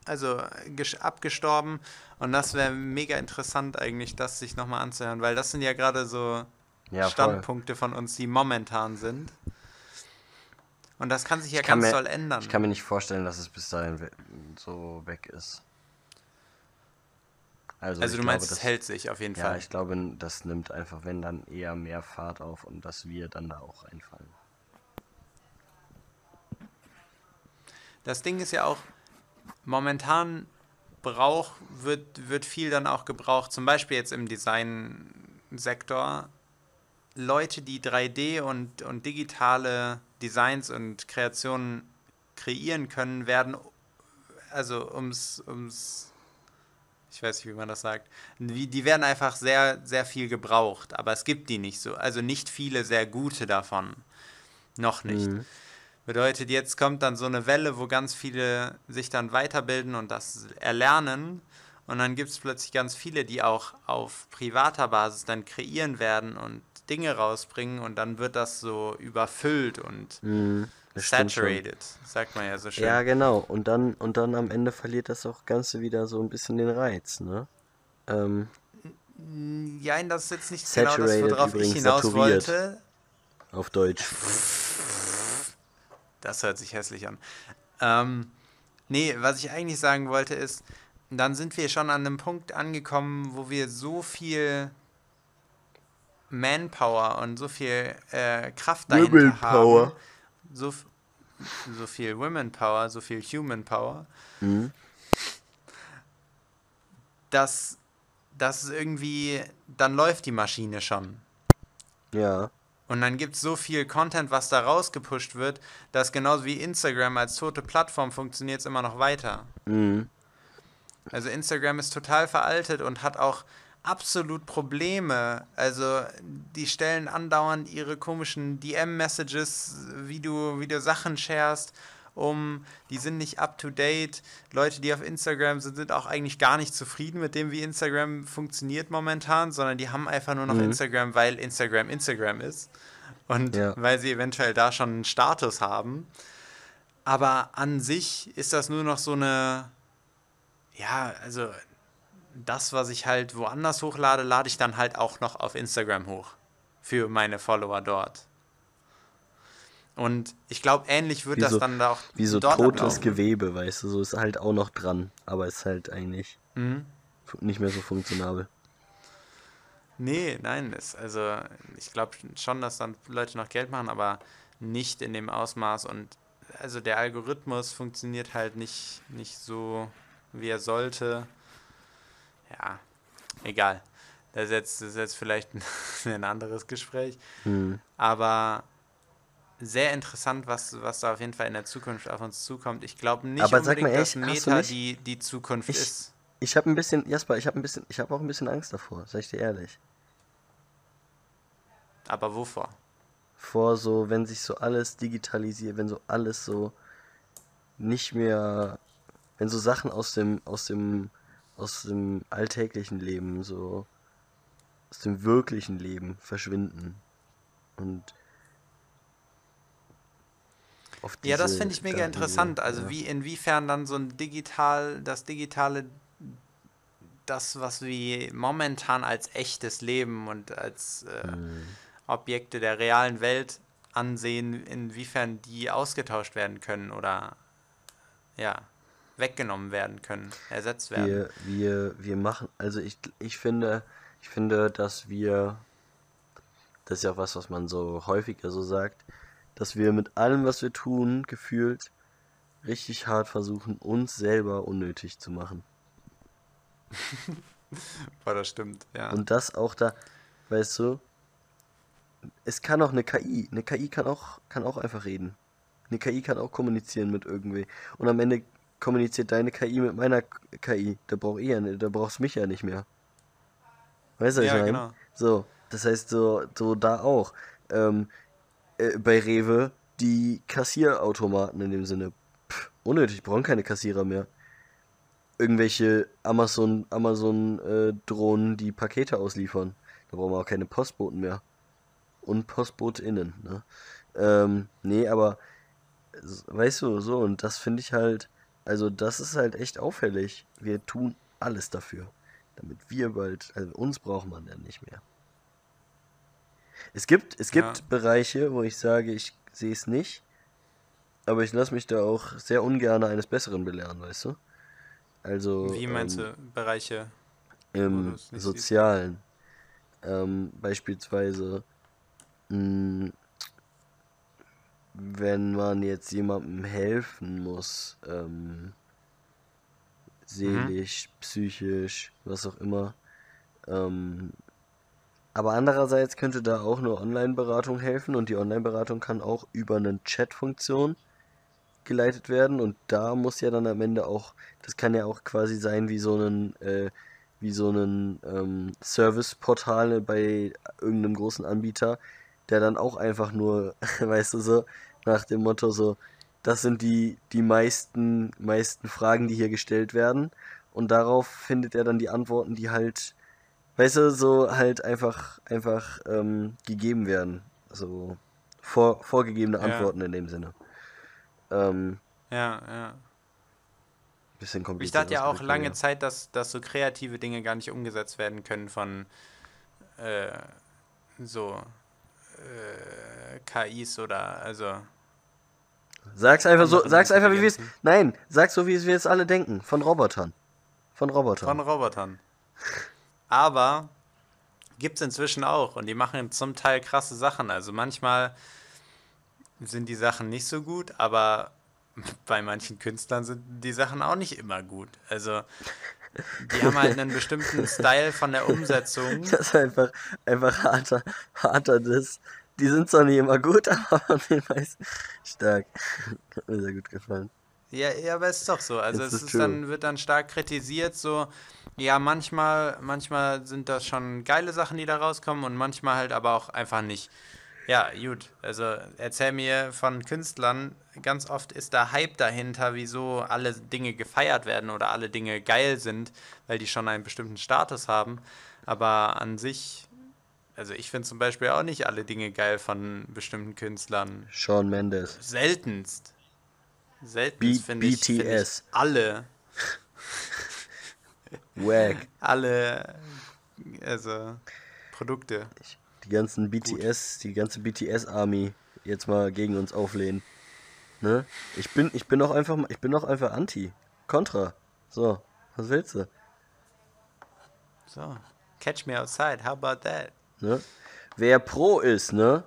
also abgestorben und das wäre mega interessant eigentlich, das sich nochmal anzuhören, weil das sind ja gerade so ja. Standpunkte von uns, die momentan sind. Und das kann sich ja kann ganz mir- doll ändern. Ich kann mir nicht vorstellen, dass es bis dahin we so weg ist. Also, also du glaube, meinst, das, es hält sich auf jeden Ja, Fall. ich glaube, das nimmt einfach, wenn dann eher mehr Fahrt auf und dass wir dann da auch einfallen. Das Ding ist ja auch, momentan Brauch wird, wird viel dann auch gebraucht, zum Beispiel jetzt im Designsektor. Leute, die 3D und, und digitale Designs und Kreationen kreieren können, werden, also ums, ums, ich weiß nicht, wie man das sagt, die, die werden einfach sehr, sehr viel gebraucht, aber es gibt die nicht so, also nicht viele sehr gute davon. Noch nicht. Mhm. Bedeutet, jetzt kommt dann so eine Welle, wo ganz viele sich dann weiterbilden und das erlernen. Und dann gibt es plötzlich ganz viele, die auch auf privater Basis dann kreieren werden und Dinge rausbringen und dann wird das so überfüllt und schon. saturated, sagt man ja so schön. Ja, genau. Und dann, und dann am Ende verliert das auch Ganze wieder so ein bisschen den Reiz, ne? Ähm, Ja, das ist jetzt nicht genau das, worauf ich hinaus saturiert. wollte. auf Deutsch. Das hört sich hässlich an. Ähm, nee, was ich eigentlich sagen wollte ist, dann sind wir schon an einem Punkt angekommen, wo wir so viel Manpower und so viel äh, Kraft dahinter Womenpower. haben. So, f- so viel Women Power, so viel Human Power, Mhm. dass das irgendwie, dann läuft die Maschine schon. Ja. Und dann gibt es so viel Content, was da rausgepusht wird, dass genauso wie Instagram als tote Plattform funktioniert es immer noch weiter. Mhm. Also Instagram ist total veraltet und hat auch absolut Probleme. Also die stellen andauernd ihre komischen DM-Messages, wie du, wie du Sachen sharest, um, die sind nicht up to date. Leute, die auf Instagram sind, sind auch eigentlich gar nicht zufrieden mit dem, wie Instagram funktioniert momentan, sondern die haben einfach nur noch Mhm. Instagram, weil Instagram Instagram ist. Und Ja. weil sie eventuell da schon einen Status haben. Aber an sich ist das nur noch so eine, ja, also das, was ich halt woanders hochlade, lade ich dann halt auch noch auf Instagram hoch. Für meine Follower dort. Und ich glaube, ähnlich wird Wie das so- dann da auch Wie so dort totes ablaufen. Gewebe, weißt du, so ist halt auch noch dran, aber ist halt eigentlich Mhm. nicht mehr so funktionabel. Nee, nein, ist, also ich glaube schon, dass dann Leute noch Geld machen, aber nicht in dem Ausmaß und also der Algorithmus funktioniert halt nicht, nicht so, wie er sollte. Ja, egal. Das ist jetzt, das ist jetzt vielleicht ein, ein anderes Gespräch. Hm. Aber sehr interessant, was, was da auf jeden Fall in der Zukunft auf uns zukommt. Ich glaube nicht Aber sag unbedingt, mal dass ehrlich, du Meta die, die Zukunft Ich- ist. Ich habe ein bisschen, Jasper, ich habe ein bisschen, ich habe auch ein bisschen Angst davor, sag ich dir ehrlich. Aber wovor? Vor so, wenn sich so alles digitalisiert, wenn so alles so nicht mehr, wenn so Sachen aus dem, aus dem, aus dem alltäglichen Leben, so aus dem wirklichen Leben verschwinden. Und auf Ja, das diese- finde ich mega interessant. diese- Also ja. wie inwiefern dann so ein digital, das digitale, das, was wir momentan als echtes Leben und als äh, Hm. Objekte der realen Welt ansehen, inwiefern die ausgetauscht werden können oder ja, weggenommen werden können, ersetzt werden. Wir, wir, wir machen, also ich, ich finde, ich finde, dass wir, das ist ja auch was, was man so häufiger so sagt, dass wir mit allem, was wir tun, gefühlt richtig hart versuchen, uns selber unnötig zu machen. Boah, das stimmt, ja. Und das auch da, weißt du, es kann auch eine KI, eine KI kann auch, kann auch einfach reden. Eine KI kann auch kommunizieren mit irgendwie. Und am Ende kommuniziert deine KI mit meiner KI. Da brauch ich ja, da brauchst mich ja nicht mehr. Weißt du, Ja, ich meine? genau. So, das heißt so, so da auch. Ähm, äh, bei Rewe die Kassierautomaten in dem Sinne. Pff, unnötig, brauchen keine Kassierer mehr. Irgendwelche Amazon, Amazon äh, Drohnen, die Pakete ausliefern. Da brauchen wir auch keine Postboten mehr. Und PostbotInnen, ne? Ähm, nee, aber weißt du, so, und das finde ich halt, also das ist halt echt auffällig. Wir tun alles dafür, damit wir bald, also uns braucht man dann nicht mehr. Es gibt, es gibt Ja. Bereiche, wo ich sage, ich sehe es nicht, aber ich lasse mich da auch sehr ungern eines Besseren belehren, weißt du? Also Wie meinst ähm, du Bereiche? im? Sozialen. Ähm, beispielsweise, mh, wenn man jetzt jemandem helfen muss, ähm, seelisch, psychisch, was auch immer. Ähm, aber andererseits könnte da auch eine Online-Beratung helfen und die Online-Beratung kann auch über eine Chat-Funktion geleitet werden und da muss ja dann am Ende auch, das kann ja auch quasi sein wie so ein, äh, wie so ein ähm, Service-Portal bei irgendeinem großen Anbieter, der dann auch einfach nur, weißt du so, nach dem Motto so, das sind die, die meisten, meisten Fragen, die hier gestellt werden und darauf findet er dann die Antworten, die halt, weißt du, so halt einfach, einfach ähm, gegeben werden. So vor, vorgegebene Ja. Antworten in dem Sinne. Ähm, Ja, ja. bisschen Ich kompliziert. dachte ja auch lange aber Zeit, dass, dass so kreative Dinge gar nicht umgesetzt werden können von äh, so KIs oder also Sag's einfach so, sag's einfach, wie wir es. Nein, sag's so, wie wir es alle denken. Von Robotern. Von Robotern. von Robotern. Aber gibt es inzwischen auch und die machen zum Teil krasse Sachen. Also manchmal sind die Sachen nicht so gut, aber bei manchen Künstlern sind die Sachen auch nicht immer gut. Also die haben halt einen bestimmten Style von der Umsetzung. Das ist einfach, einfach harter, harter Diss. Die sind zwar nicht immer gut, aber von den meisten stark. Hat mir sehr gut gefallen. Ja, ja, aber es ist doch so. Also It's es ist dann, wird dann stark kritisiert, so, ja, manchmal, manchmal sind das schon geile Sachen, die da rauskommen und manchmal halt aber auch einfach nicht. Ja, gut. Also erzähl mir von Künstlern, ganz oft ist da Hype dahinter, wieso alle Dinge gefeiert werden oder alle Dinge geil sind, weil die schon einen bestimmten Status haben. Aber an sich, also ich finde zum Beispiel auch nicht alle Dinge geil von bestimmten Künstlern. Shawn Mendes. Seltenst. Seltenst finde ich, find ich BTS. alle, Wack. alle, also Produkte. Die ganzen BTS, die ganze BTS-Army jetzt mal gegen uns auflehnen. Ne? Ich bin, ich bin auch einfach, ich bin auch einfach anti. Contra. So, was willst du? So, catch me outside, how about that? Ne? Wer Pro ist, ne?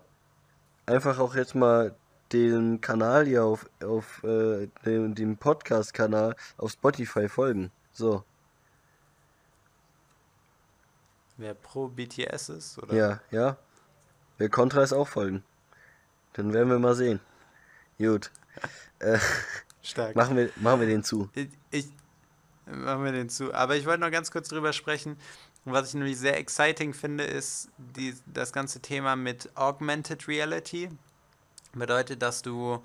Einfach auch jetzt mal den Kanal hier auf, auf äh, dem, dem Podcast-Kanal auf Spotify folgen. So, Wer pro BTS ist, oder? ja, ja. Wer Contra ist auch folgen. Dann werden wir mal sehen. Gut. Äh, Stark. machen, wir, machen wir den zu. Ich, ich machen wir den zu. Aber ich wollte noch ganz kurz drüber sprechen. Was ich nämlich sehr exciting finde, ist die, das ganze Thema mit Augmented Reality. Bedeutet, dass du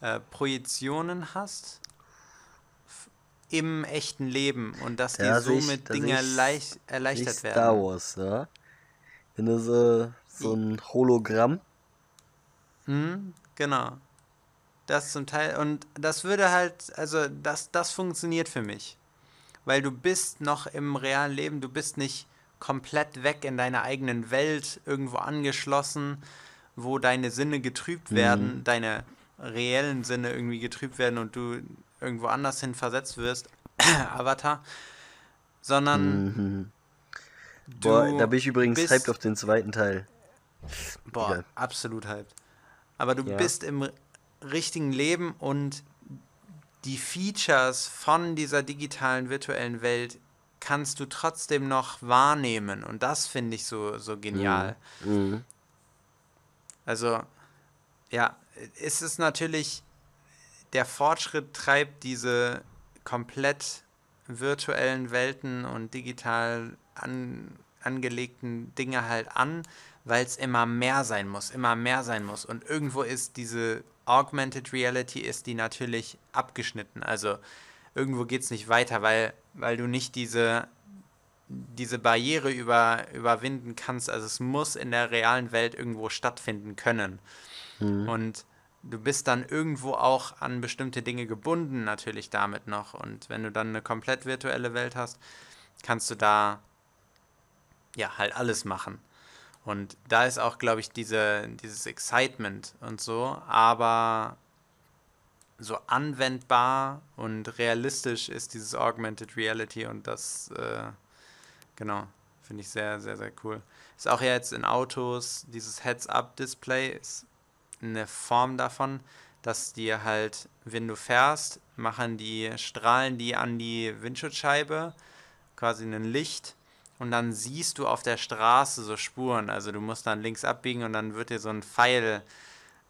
äh, Projektionen hast im echten Leben und dass sehe ich- somit Dinge sehe ich- leicht, Nicht erleichtert Star werden. Wars, ja? Wenn du so, so ein Hologramm. Mhm, genau. Das zum Teil. Und das würde halt, also das, das funktioniert für mich. Weil du bist noch im realen Leben, du bist nicht komplett weg in deiner eigenen Welt, irgendwo angeschlossen, wo deine Sinne getrübt werden, deine reellen Sinne irgendwie getrübt werden und du irgendwo anders hin versetzt wirst, Avatar, sondern Mhm. du Boah, da bin ich übrigens bist, hyped auf den zweiten Teil. Boah, Ja. absolut hyped. Aber du Ja. bist im richtigen Leben und die Features von dieser digitalen virtuellen Welt kannst du trotzdem noch wahrnehmen. Und das finde ich so, so genial. Mhm. Also, ja, ist es natürlich, der Fortschritt treibt diese komplett virtuellen Welten und digital an, angelegten Dinge halt an, weil es immer mehr sein muss, immer mehr sein muss. Und irgendwo ist diese Augmented Reality ist die natürlich abgeschnitten. Also irgendwo geht es nicht weiter, weil, weil du nicht diese, diese Barriere über, überwinden kannst. Also es muss in der realen Welt irgendwo stattfinden können. Mhm. Und du bist dann irgendwo auch an bestimmte Dinge gebunden, natürlich damit noch. Und wenn du dann eine komplett virtuelle Welt hast, kannst du da ja halt alles machen. Und da ist auch, glaube ich, diese, dieses Excitement und so, aber so anwendbar und realistisch ist dieses Augmented Reality und das, äh, genau, finde ich sehr, sehr, sehr cool. Ist auch jetzt in Autos, dieses Heads-Up-Display ist eine Form davon, dass dir halt, wenn du fährst, machen die Strahlen die an die Windschutzscheibe quasi ein Licht und dann siehst du auf der Straße so Spuren. Also du musst dann links abbiegen und dann wird dir so ein Pfeil,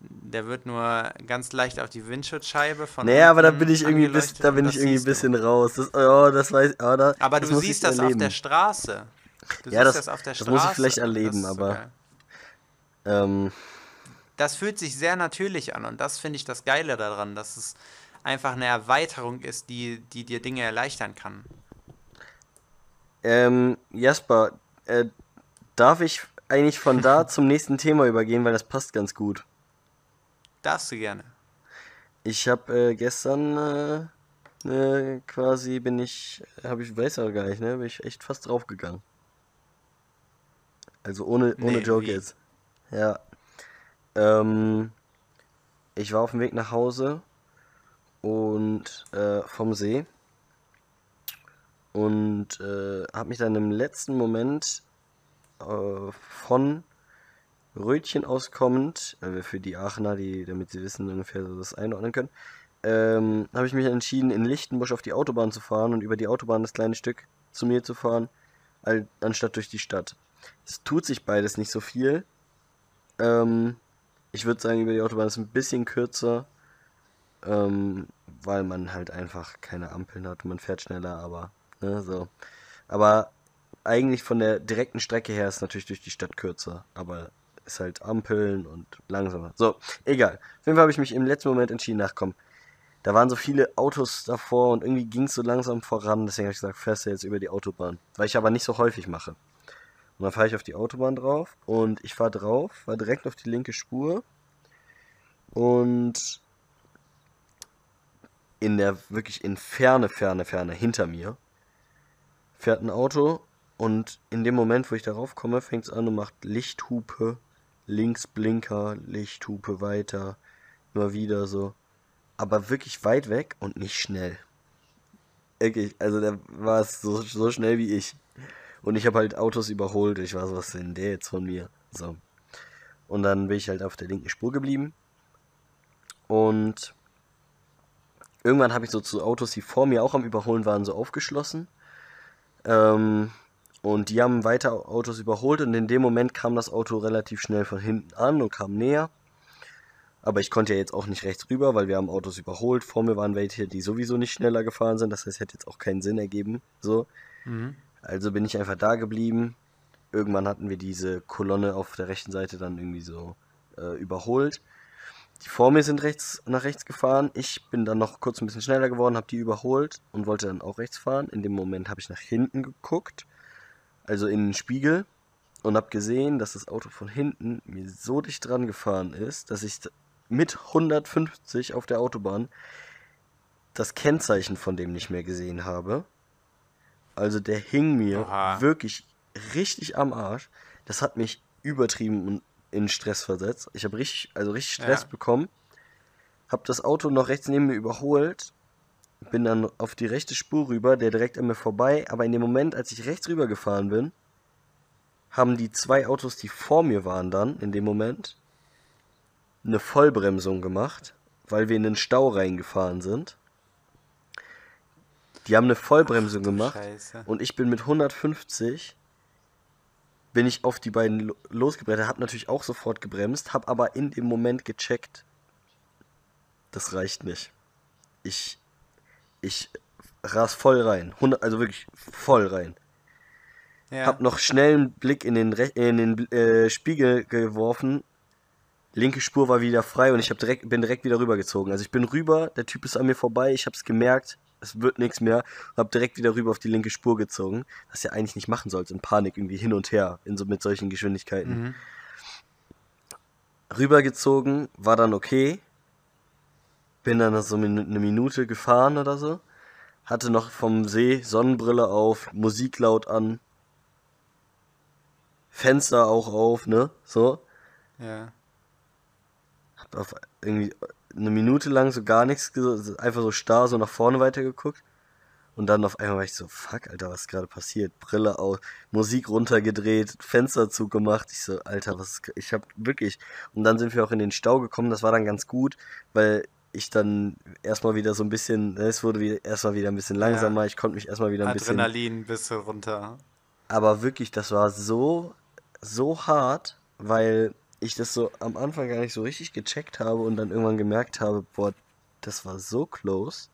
der wird nur ganz leicht auf die Windschutzscheibe von. Naja, aber da bin ich irgendwie bis, da bin ich irgendwie ein bisschen du. raus. Das, oh, das weiß, oh, da, aber du siehst das erleben. auf der Straße. Du ja, das, das, auf der Straße. Das muss ich vielleicht erleben, aber. Ähm, das fühlt sich sehr natürlich an und das finde ich das Geile daran, dass es einfach eine Erweiterung ist, die, die dir Dinge erleichtern kann. Ähm, Jasper, äh, darf ich eigentlich von da zum nächsten Thema übergehen, weil das passt ganz gut. Darfst du gerne. Ich habe äh, gestern äh, äh, quasi bin ich, habe ich weiß aber gar nicht, ne, bin ich echt fast draufgegangen. Also ohne ohne nee, Joke wie? jetzt. Ja. Ähm, ich war auf dem Weg nach Hause und äh, vom See und äh, habe mich dann im letzten Moment äh, von Rötchen auskommend, äh, für die Aachener, die, damit sie wissen ungefähr so das einordnen können, ähm, habe ich mich entschieden, in Lichtenbusch auf die Autobahn zu fahren und über die Autobahn das kleine Stück zu mir zu fahren, anstatt durch die Stadt. Es tut sich beides nicht so viel. Ähm, ich würde sagen, über die Autobahn ist ein bisschen kürzer, ähm, weil man halt einfach keine Ampeln hat. Man fährt schneller, aber Ne, so. Aber eigentlich von der direkten Strecke her ist natürlich durch die Stadt kürzer. Aber ist halt Ampeln und langsamer. So, egal. Auf jeden Fall habe ich mich im letzten Moment entschieden, ach komm, da waren so viele Autos davor und irgendwie ging es so langsam voran. Deswegen habe ich gesagt, fährst du jetzt über die Autobahn. Weil ich aber nicht so häufig mache. Und dann fahre ich auf die Autobahn drauf und ich fahre drauf, war direkt auf die linke Spur und in der wirklich in ferne, ferne, ferne hinter mir fährt ein Auto und in dem Moment, wo ich darauf komme, fängt es an und macht Lichthupe, links Blinker, Lichthupe weiter, immer wieder so. Aber wirklich weit weg und nicht schnell. Wirklich, also da war es so, so schnell wie ich. Und ich habe halt Autos überholt. Ich so, was denn der jetzt von mir? So. Und dann bin ich halt auf der linken Spur geblieben. Und irgendwann habe ich so zu Autos, die vor mir auch am Überholen waren, so aufgeschlossen. Ähm, und die haben weiter Autos überholt und in dem Moment kam das Auto relativ schnell von hinten an und kam näher. Aber ich konnte ja jetzt auch nicht rechts rüber, weil wir haben Autos überholt. Vor mir waren welche, die sowieso nicht schneller gefahren sind. Das heißt, hätte jetzt auch keinen Sinn ergeben. So. Mhm. Also bin ich einfach da geblieben. Irgendwann hatten wir diese Kolonne auf der rechten Seite dann irgendwie so äh, überholt. Die vor mir sind rechts nach rechts gefahren. Ich bin dann noch kurz ein bisschen schneller geworden, habe die überholt und wollte dann auch rechts fahren. In dem Moment habe ich nach hinten geguckt, also in den Spiegel und habe gesehen, dass das Auto von hinten mir so dicht dran gefahren ist, dass ich mit 150 auf der Autobahn das Kennzeichen von dem nicht mehr gesehen habe. Also der hing mir Aha. wirklich richtig am Arsch. Das hat mich übertrieben und in Stress versetzt. Ich habe richtig, also richtig Stress ja. bekommen. Habe das Auto noch rechts neben mir überholt. Bin dann auf die rechte Spur rüber, der direkt an mir vorbei. Aber in dem Moment, als ich rechts rüber gefahren bin, haben die zwei Autos, die vor mir waren dann, in dem Moment, eine Vollbremsung gemacht, weil wir in den Stau reingefahren sind. Die haben eine Vollbremsung gemacht Scheiße. und ich bin mit 150 bin ich auf die beiden lo- losgebrettert, hab natürlich auch sofort gebremst, hab aber in dem Moment gecheckt, das reicht nicht. Ich ich ras voll rein, 100, also wirklich voll rein. Ja. Hab noch schnell einen Blick in den, Rech- in den äh, Spiegel geworfen. Linke Spur war wieder frei und ich hab direkt, bin direkt wieder rübergezogen. Also ich bin rüber, der Typ ist an mir vorbei, ich hab's gemerkt, es wird nichts mehr. Und hab direkt wieder rüber auf die linke Spur gezogen. Was ja eigentlich nicht machen sollte, in Panik irgendwie hin und her, in so, mit solchen Geschwindigkeiten. Mhm. Rübergezogen, war dann okay. Bin dann so eine Minute gefahren oder so. Hatte noch vom See Sonnenbrille auf, Musik laut an. Fenster auch auf, ne? So. Ja. Hab auf irgendwie eine Minute lang so gar nichts, einfach so starr so nach vorne weitergeguckt. Und dann auf einmal war ich so, fuck, Alter, was ist gerade passiert? Brille aus, Musik runtergedreht, Fenster zugemacht. Ich so, Alter, was ist, ich hab wirklich. Und dann sind wir auch in den Stau gekommen, das war dann ganz gut, weil ich dann erstmal wieder so ein bisschen, ne, es wurde wieder, erstmal wieder ein bisschen langsamer, ich konnte mich erstmal wieder ein bisschen. Adrenalin bisschen runter. Aber wirklich, das war so, so hart, weil ich das so am Anfang gar nicht so richtig gecheckt habe und dann irgendwann gemerkt habe, boah, das war so close.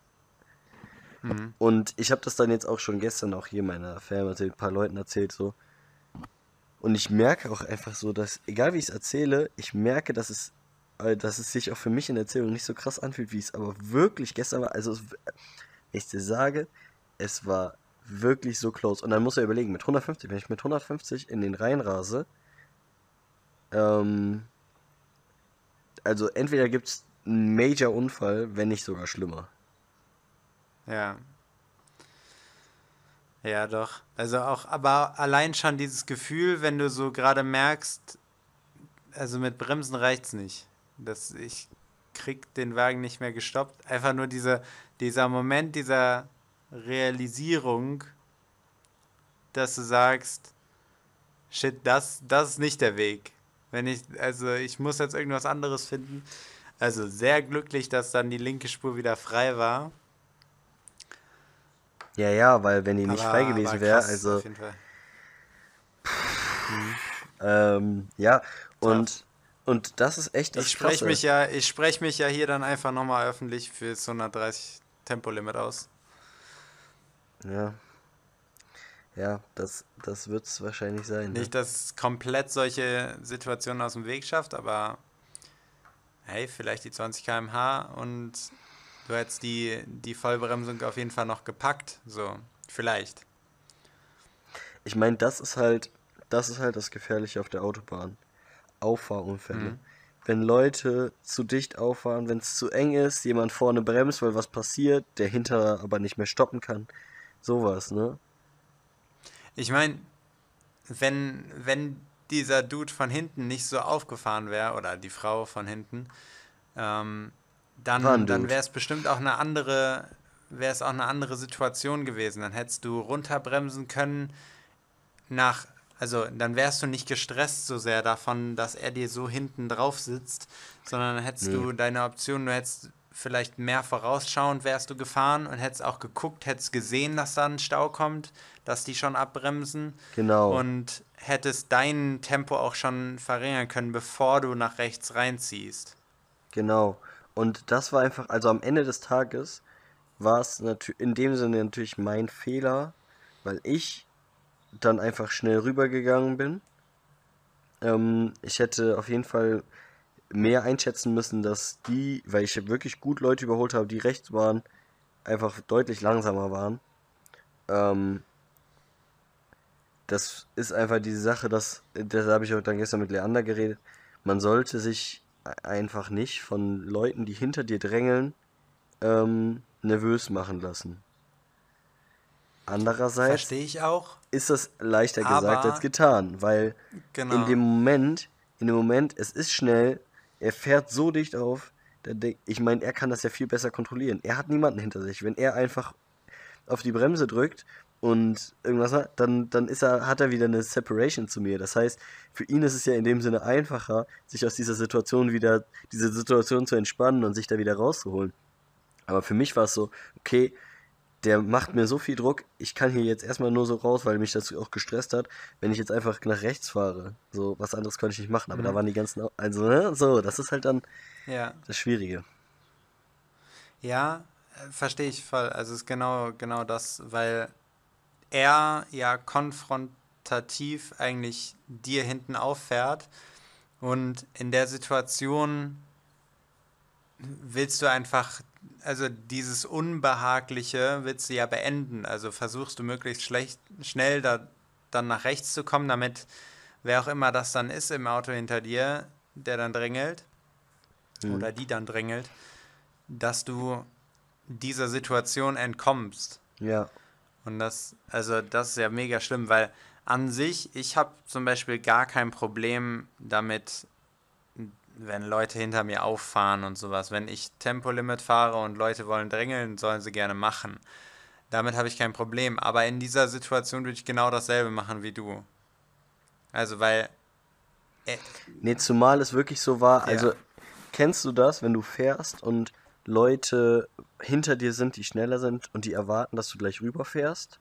Mhm. Und ich habe das dann jetzt auch schon gestern auch hier in meiner Firma ein paar Leuten erzählt so. Und ich merke auch einfach so, dass, egal wie ich es erzähle, ich merke, dass es, äh, dass es sich auch für mich in der Erzählung nicht so krass anfühlt, wie es aber wirklich gestern war. Also, wenn ich dir sage, es war wirklich so close. Und dann muss er überlegen, mit 150, wenn ich mit 150 in den Rhein rase, ähm, also entweder gibt es einen Major-Unfall, wenn nicht sogar schlimmer. Ja. Ja, doch. Also auch, aber allein schon dieses Gefühl, wenn du so gerade merkst, also mit Bremsen reicht's nicht. Das, ich krieg den Wagen nicht mehr gestoppt. Einfach nur diese, dieser Moment dieser Realisierung, dass du sagst, shit, das, das ist nicht der Weg. Wenn ich, also ich muss jetzt irgendwas anderes finden. Also sehr glücklich, dass dann die linke Spur wieder frei war. Ja, ja, weil wenn die nicht Aber- frei gewesen wäre, also Auf jeden Fall. ähm, ja, und und das ist echt das Ich spreche Krasse. mich ja, ich spreche mich ja hier dann einfach nochmal öffentlich für das 130 Tempolimit aus. Ja. Ja, das, das wird es wahrscheinlich sein. Ne? Nicht, dass es komplett solche Situationen aus dem Weg schafft, aber hey, vielleicht die 20 km/h und du hättest die, die Vollbremsung auf jeden Fall noch gepackt. So, vielleicht. Ich meine, das ist halt, das ist halt das Gefährliche auf der Autobahn. Auffahrunfälle. Mhm. Wenn Leute zu dicht auffahren, wenn es zu eng ist, jemand vorne bremst, weil was passiert, der hintere aber nicht mehr stoppen kann. Sowas, ne? Ich meine, wenn, wenn dieser Dude von hinten nicht so aufgefahren wäre, oder die Frau von hinten, ähm, dann, dann wäre es bestimmt auch eine andere, wäre es auch eine andere Situation gewesen. Dann hättest du runterbremsen können nach, also dann wärst du nicht gestresst so sehr davon, dass er dir so hinten drauf sitzt, sondern dann hättest Nee. du deine Option, du hättest vielleicht mehr vorausschauend wärst du gefahren und hättest auch geguckt, hättest gesehen, dass da ein Stau kommt, dass die schon abbremsen Genau. und hättest dein Tempo auch schon verringern können, bevor du nach rechts reinziehst. Genau. Und das war einfach, also am Ende des Tages war es natürlich in dem Sinne natürlich mein Fehler, weil ich dann einfach schnell rübergegangen bin. Ähm, ich hätte auf jeden Fall mehr einschätzen müssen, dass die, weil ich wirklich gut Leute überholt habe, die rechts waren, einfach deutlich langsamer waren. Ähm, das ist einfach diese Sache, dass, das habe ich auch dann gestern mit Leander geredet, man sollte sich einfach nicht von Leuten, die hinter dir drängeln, ähm, nervös machen lassen. Andererseits ist das leichter gesagt als getan, weil Genau. in dem Moment, in dem Moment, es ist schnell, er fährt so dicht auf, ich meine, er kann das ja viel besser kontrollieren. Er hat niemanden hinter sich. Wenn er einfach auf die Bremse drückt und irgendwas macht, dann, dann ist er, hat er wieder eine Separation zu mir. Das heißt, für ihn ist es ja in dem Sinne einfacher, sich aus dieser Situation wieder, diese Situation zu entspannen und sich da wieder rauszuholen. Aber für mich war es so, okay, der macht mir so viel Druck, ich kann hier jetzt erstmal nur so raus, weil mich das auch gestresst hat, wenn ich jetzt einfach nach rechts fahre. So, was anderes konnte ich nicht machen, aber mhm. da waren die ganzen, also, ne, so, das ist halt dann ja. das Schwierige. Ja, äh, verstehe ich voll. Also es ist genau, genau das, weil er ja konfrontativ eigentlich dir hinten auffährt und in der Situation willst du einfach, also dieses Unbehagliche willst du ja beenden. Also versuchst du möglichst schlecht, schnell da, dann nach rechts zu kommen, damit wer auch immer das dann ist im Auto hinter dir, der dann drängelt mhm. oder die dann drängelt, dass du dieser Situation entkommst. Ja. Und das, also das ist ja mega schlimm, weil an sich, ich habe zum Beispiel gar kein Problem damit, wenn Leute hinter mir auffahren und sowas. Wenn ich Tempolimit fahre und Leute wollen drängeln, sollen sie gerne machen. Damit habe ich kein Problem. Aber in dieser Situation würde ich genau dasselbe machen wie du. Also, weil. Äh, nee, zumal es wirklich so war. Ja. Also, kennst du das, wenn du fährst und Leute hinter dir sind, die schneller sind und die erwarten, dass du gleich rüberfährst?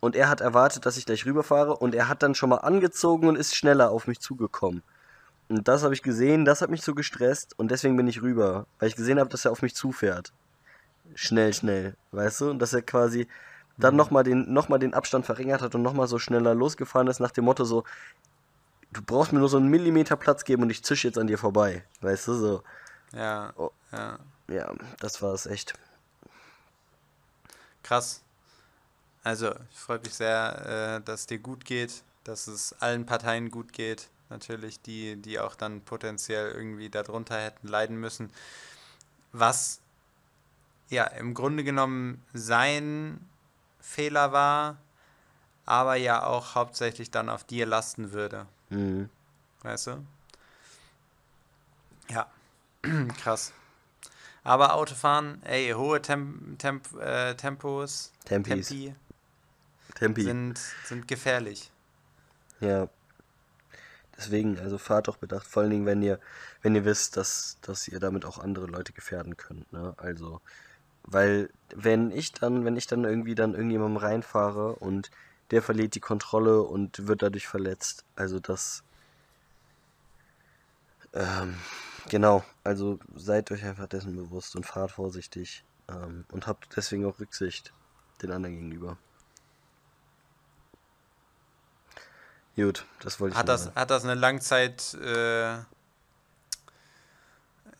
Und er hat erwartet, dass ich gleich rüberfahre und er hat dann schon mal angezogen und ist schneller auf mich zugekommen. Und das habe ich gesehen, das hat mich so gestresst und deswegen bin ich rüber, weil ich gesehen habe, dass er auf mich zufährt. Schnell, schnell, weißt du? Und dass er quasi dann mhm. nochmal den, noch den Abstand verringert hat und nochmal so schneller losgefahren ist, nach dem Motto so, du brauchst mir nur so einen Millimeter Platz geben und ich zisch jetzt an dir vorbei, weißt du, so. Ja, oh. ja. Ja, das war es echt. Krass. Also, ich freue mich sehr, äh, dass es dir gut geht, dass es allen Parteien gut geht natürlich, die, die auch dann potenziell irgendwie darunter hätten leiden müssen. Was ja im Grunde genommen sein Fehler war, aber ja auch hauptsächlich dann auf dir lasten würde. Mhm. Weißt du? Ja, krass. Aber Autofahren, ey, hohe Temp Temp äh, Tempos, Tempis. Tempi, Tempi. Sind, sind gefährlich. Ja, Deswegen, also fahrt doch bedacht, vor allen Dingen, wenn ihr, wenn ihr wisst, dass, dass ihr damit auch andere Leute gefährden könnt, ne? Also, weil wenn ich dann, wenn ich dann irgendwie dann irgendjemandem reinfahre und der verliert die Kontrolle und wird dadurch verletzt, also das, ähm, genau, also seid euch einfach dessen bewusst und fahrt vorsichtig ähm, und habt deswegen auch Rücksicht den anderen gegenüber. Gut, das wollte ich hat das, Hat das eine Langzeit, äh,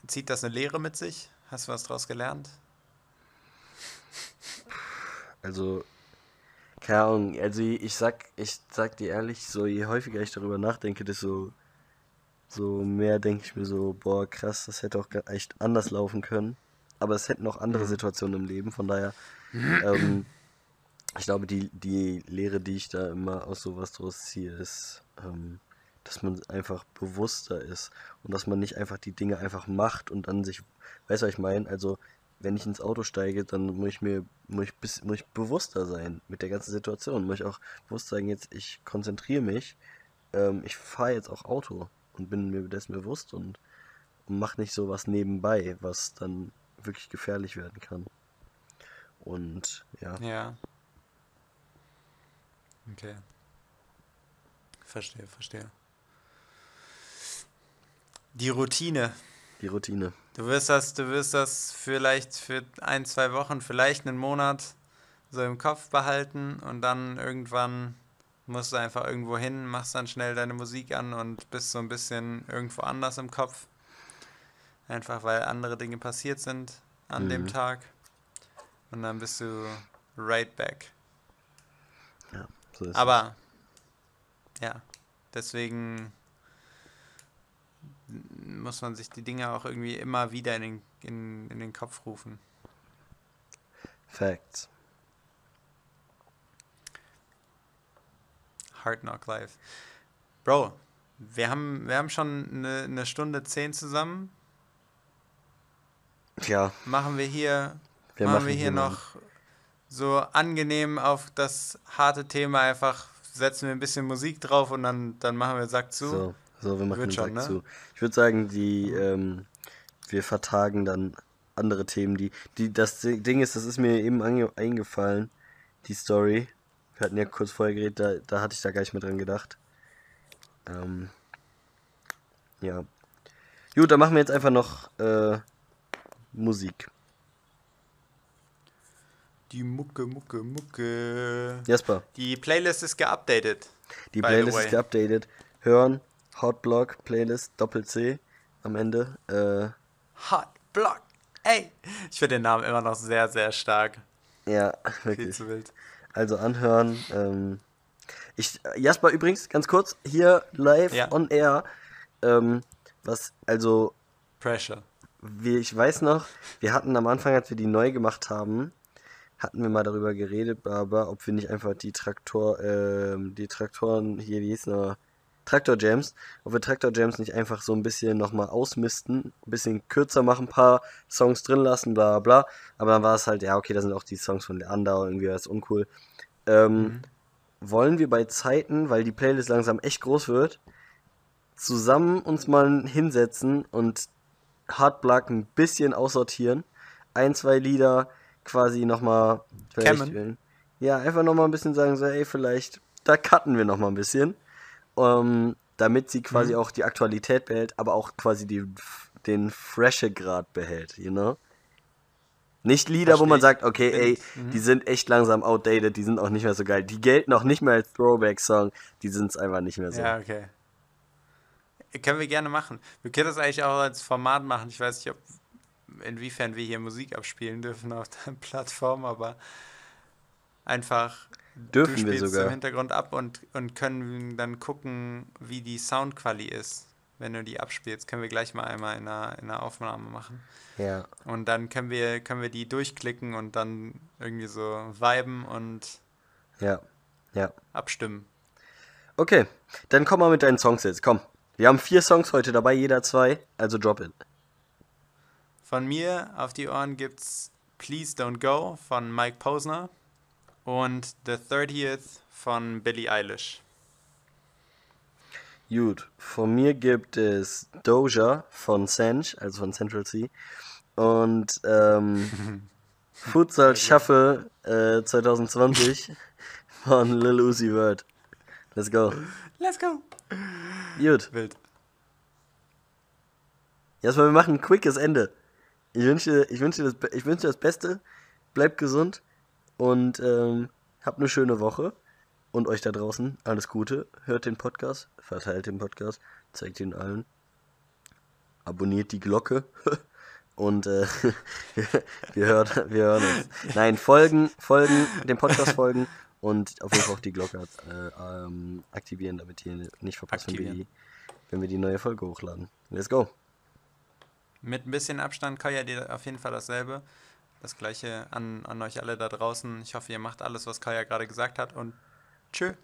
zieht das eine Lehre mit sich? Hast du was daraus gelernt? Also, keine Ahnung, also ich sag, ich sag dir ehrlich, so je häufiger ich darüber nachdenke, desto so mehr denke ich mir so, boah, krass, das hätte auch echt anders laufen können. Aber es hätten auch andere mhm. Situationen im Leben, von daher ähm, ich glaube, die, die Lehre, die ich da immer aus sowas draus ziehe, ist, ähm, dass man einfach bewusster ist und dass man nicht einfach die Dinge einfach macht und dann sich, weißt du, was ich meine? Also, wenn ich ins Auto steige, dann muss ich mir, muss ich, muss ich bewusster sein mit der ganzen Situation. Muss ich auch bewusst sagen, jetzt, ich konzentriere mich, ähm, ich fahre jetzt auch Auto und bin mir dessen bewusst und, und mache nicht sowas nebenbei, was dann wirklich gefährlich werden kann. Und ja. Ja. Okay. Verstehe, verstehe. Die Routine. Die Routine. Du wirst das, du wirst das vielleicht für ein, zwei Wochen, vielleicht einen Monat so im Kopf behalten und dann irgendwann musst du einfach irgendwo hin, machst dann schnell deine Musik an und bist so ein bisschen irgendwo anders im Kopf. Einfach weil andere Dinge passiert sind an mhm. dem Tag. Und dann bist du right back. So Aber ja, deswegen muss man sich die Dinge auch irgendwie immer wieder in den, in, in den Kopf rufen. Facts. Hard Knock Life. Bro, wir haben, wir haben schon eine, eine Stunde zehn zusammen. Ja. Machen wir hier, wir machen, machen wir hier noch so angenehm auf das harte Thema einfach setzen wir ein bisschen Musik drauf und dann, dann machen wir Sack zu. So, so wir machen Wird Sack schon, ne? zu. Ich würde sagen, die, ähm, wir vertagen dann andere Themen, die, die, das Ding ist, das ist mir eben eingefallen, die Story. Wir hatten ja kurz vorher geredet, da, da hatte ich da gar nicht mehr dran gedacht. Ähm, ja. Gut, dann machen wir jetzt einfach noch äh, Musik. Die Mucke, Mucke, Mucke. Jasper. Die Playlist ist geupdatet. Die Playlist ist geupdatet. Hören, Hotblock, Playlist, Doppel-C am Ende. Äh, Hotblock, ey. Ich finde den Namen immer noch sehr, sehr stark. Ja, wirklich. Viel zu wild. Also anhören. Ähm, ich, Jasper, übrigens, ganz kurz, hier live ja. on air. Ähm, was, also. Pressure. Wie, ich weiß noch, wir hatten am Anfang, als wir die neu gemacht haben, hatten wir mal darüber geredet, aber ob wir nicht einfach die Traktor, äh, die Traktoren hier, wie hieß noch, Traktor Jams, ob wir Traktor Jams nicht einfach so ein bisschen nochmal ausmisten, ein bisschen kürzer machen, ein paar Songs drin lassen, bla bla. Aber dann war es halt, ja, okay, da sind auch die Songs von Leander, irgendwie war es uncool. Ähm, mhm. Wollen wir bei Zeiten, weil die Playlist langsam echt groß wird, zusammen uns mal hinsetzen und Hardblock ein bisschen aussortieren? Ein, zwei Lieder quasi nochmal vielleicht. Ja, einfach nochmal ein bisschen sagen, so, ey, vielleicht, da cutten wir nochmal ein bisschen. Ähm, damit sie quasi mhm. auch die Aktualität behält, aber auch quasi die, den freshe Grad behält, you know? Nicht Lieder, Versteh wo man sagt, okay, ey, mhm. die sind echt langsam outdated, die sind auch nicht mehr so geil. Die gelten auch nicht mehr als Throwback-Song, die sind es einfach nicht mehr so. Ja, okay. Können wir gerne machen. Wir können das eigentlich auch als Format machen. Ich weiß nicht, ob inwiefern wir hier Musik abspielen dürfen auf der Plattform, aber einfach dürfen du wir sogar im Hintergrund ab und, und können dann gucken, wie die Soundquali ist. Wenn du die abspielst, können wir gleich mal einmal in einer, in einer Aufnahme machen. Ja. Und dann können wir, können wir die durchklicken und dann irgendwie so viben und ja. Ja. abstimmen. Okay, dann komm mal mit deinen Songs jetzt. Komm. Wir haben vier Songs heute dabei, jeder zwei, also drop it. Von mir auf die Ohren gibt's Please Don't Go von Mike Posner und The 30th von Billie Eilish. Gut, von mir gibt es Doja von Sench, also von Central C. Und ähm, Futsal Shuffle äh, 2020 von Lil Uzi Vert. Let's go. Let's go. Gut. Wild. Erstmal, wir machen ein quickes Ende. Ich wünsche, ich wünsche, das, ich wünsche das Beste. Bleibt gesund und ähm, habt eine schöne Woche. Und euch da draußen alles Gute. Hört den Podcast, verteilt den Podcast, zeigt ihn allen. Abonniert die Glocke. Und äh, wir, hören, wir hören uns. Nein, folgen, folgen, dem Podcast folgen und auf jeden Fall auch die Glocke äh, ähm, aktivieren, damit ihr nicht verpasst, wenn wir, die, wenn wir die neue Folge hochladen. Let's go! Mit ein bisschen Abstand, Kaya dir auf jeden Fall dasselbe. Das gleiche an, an euch alle da draußen. Ich hoffe, ihr macht alles, was Kaya gerade gesagt hat und tschö.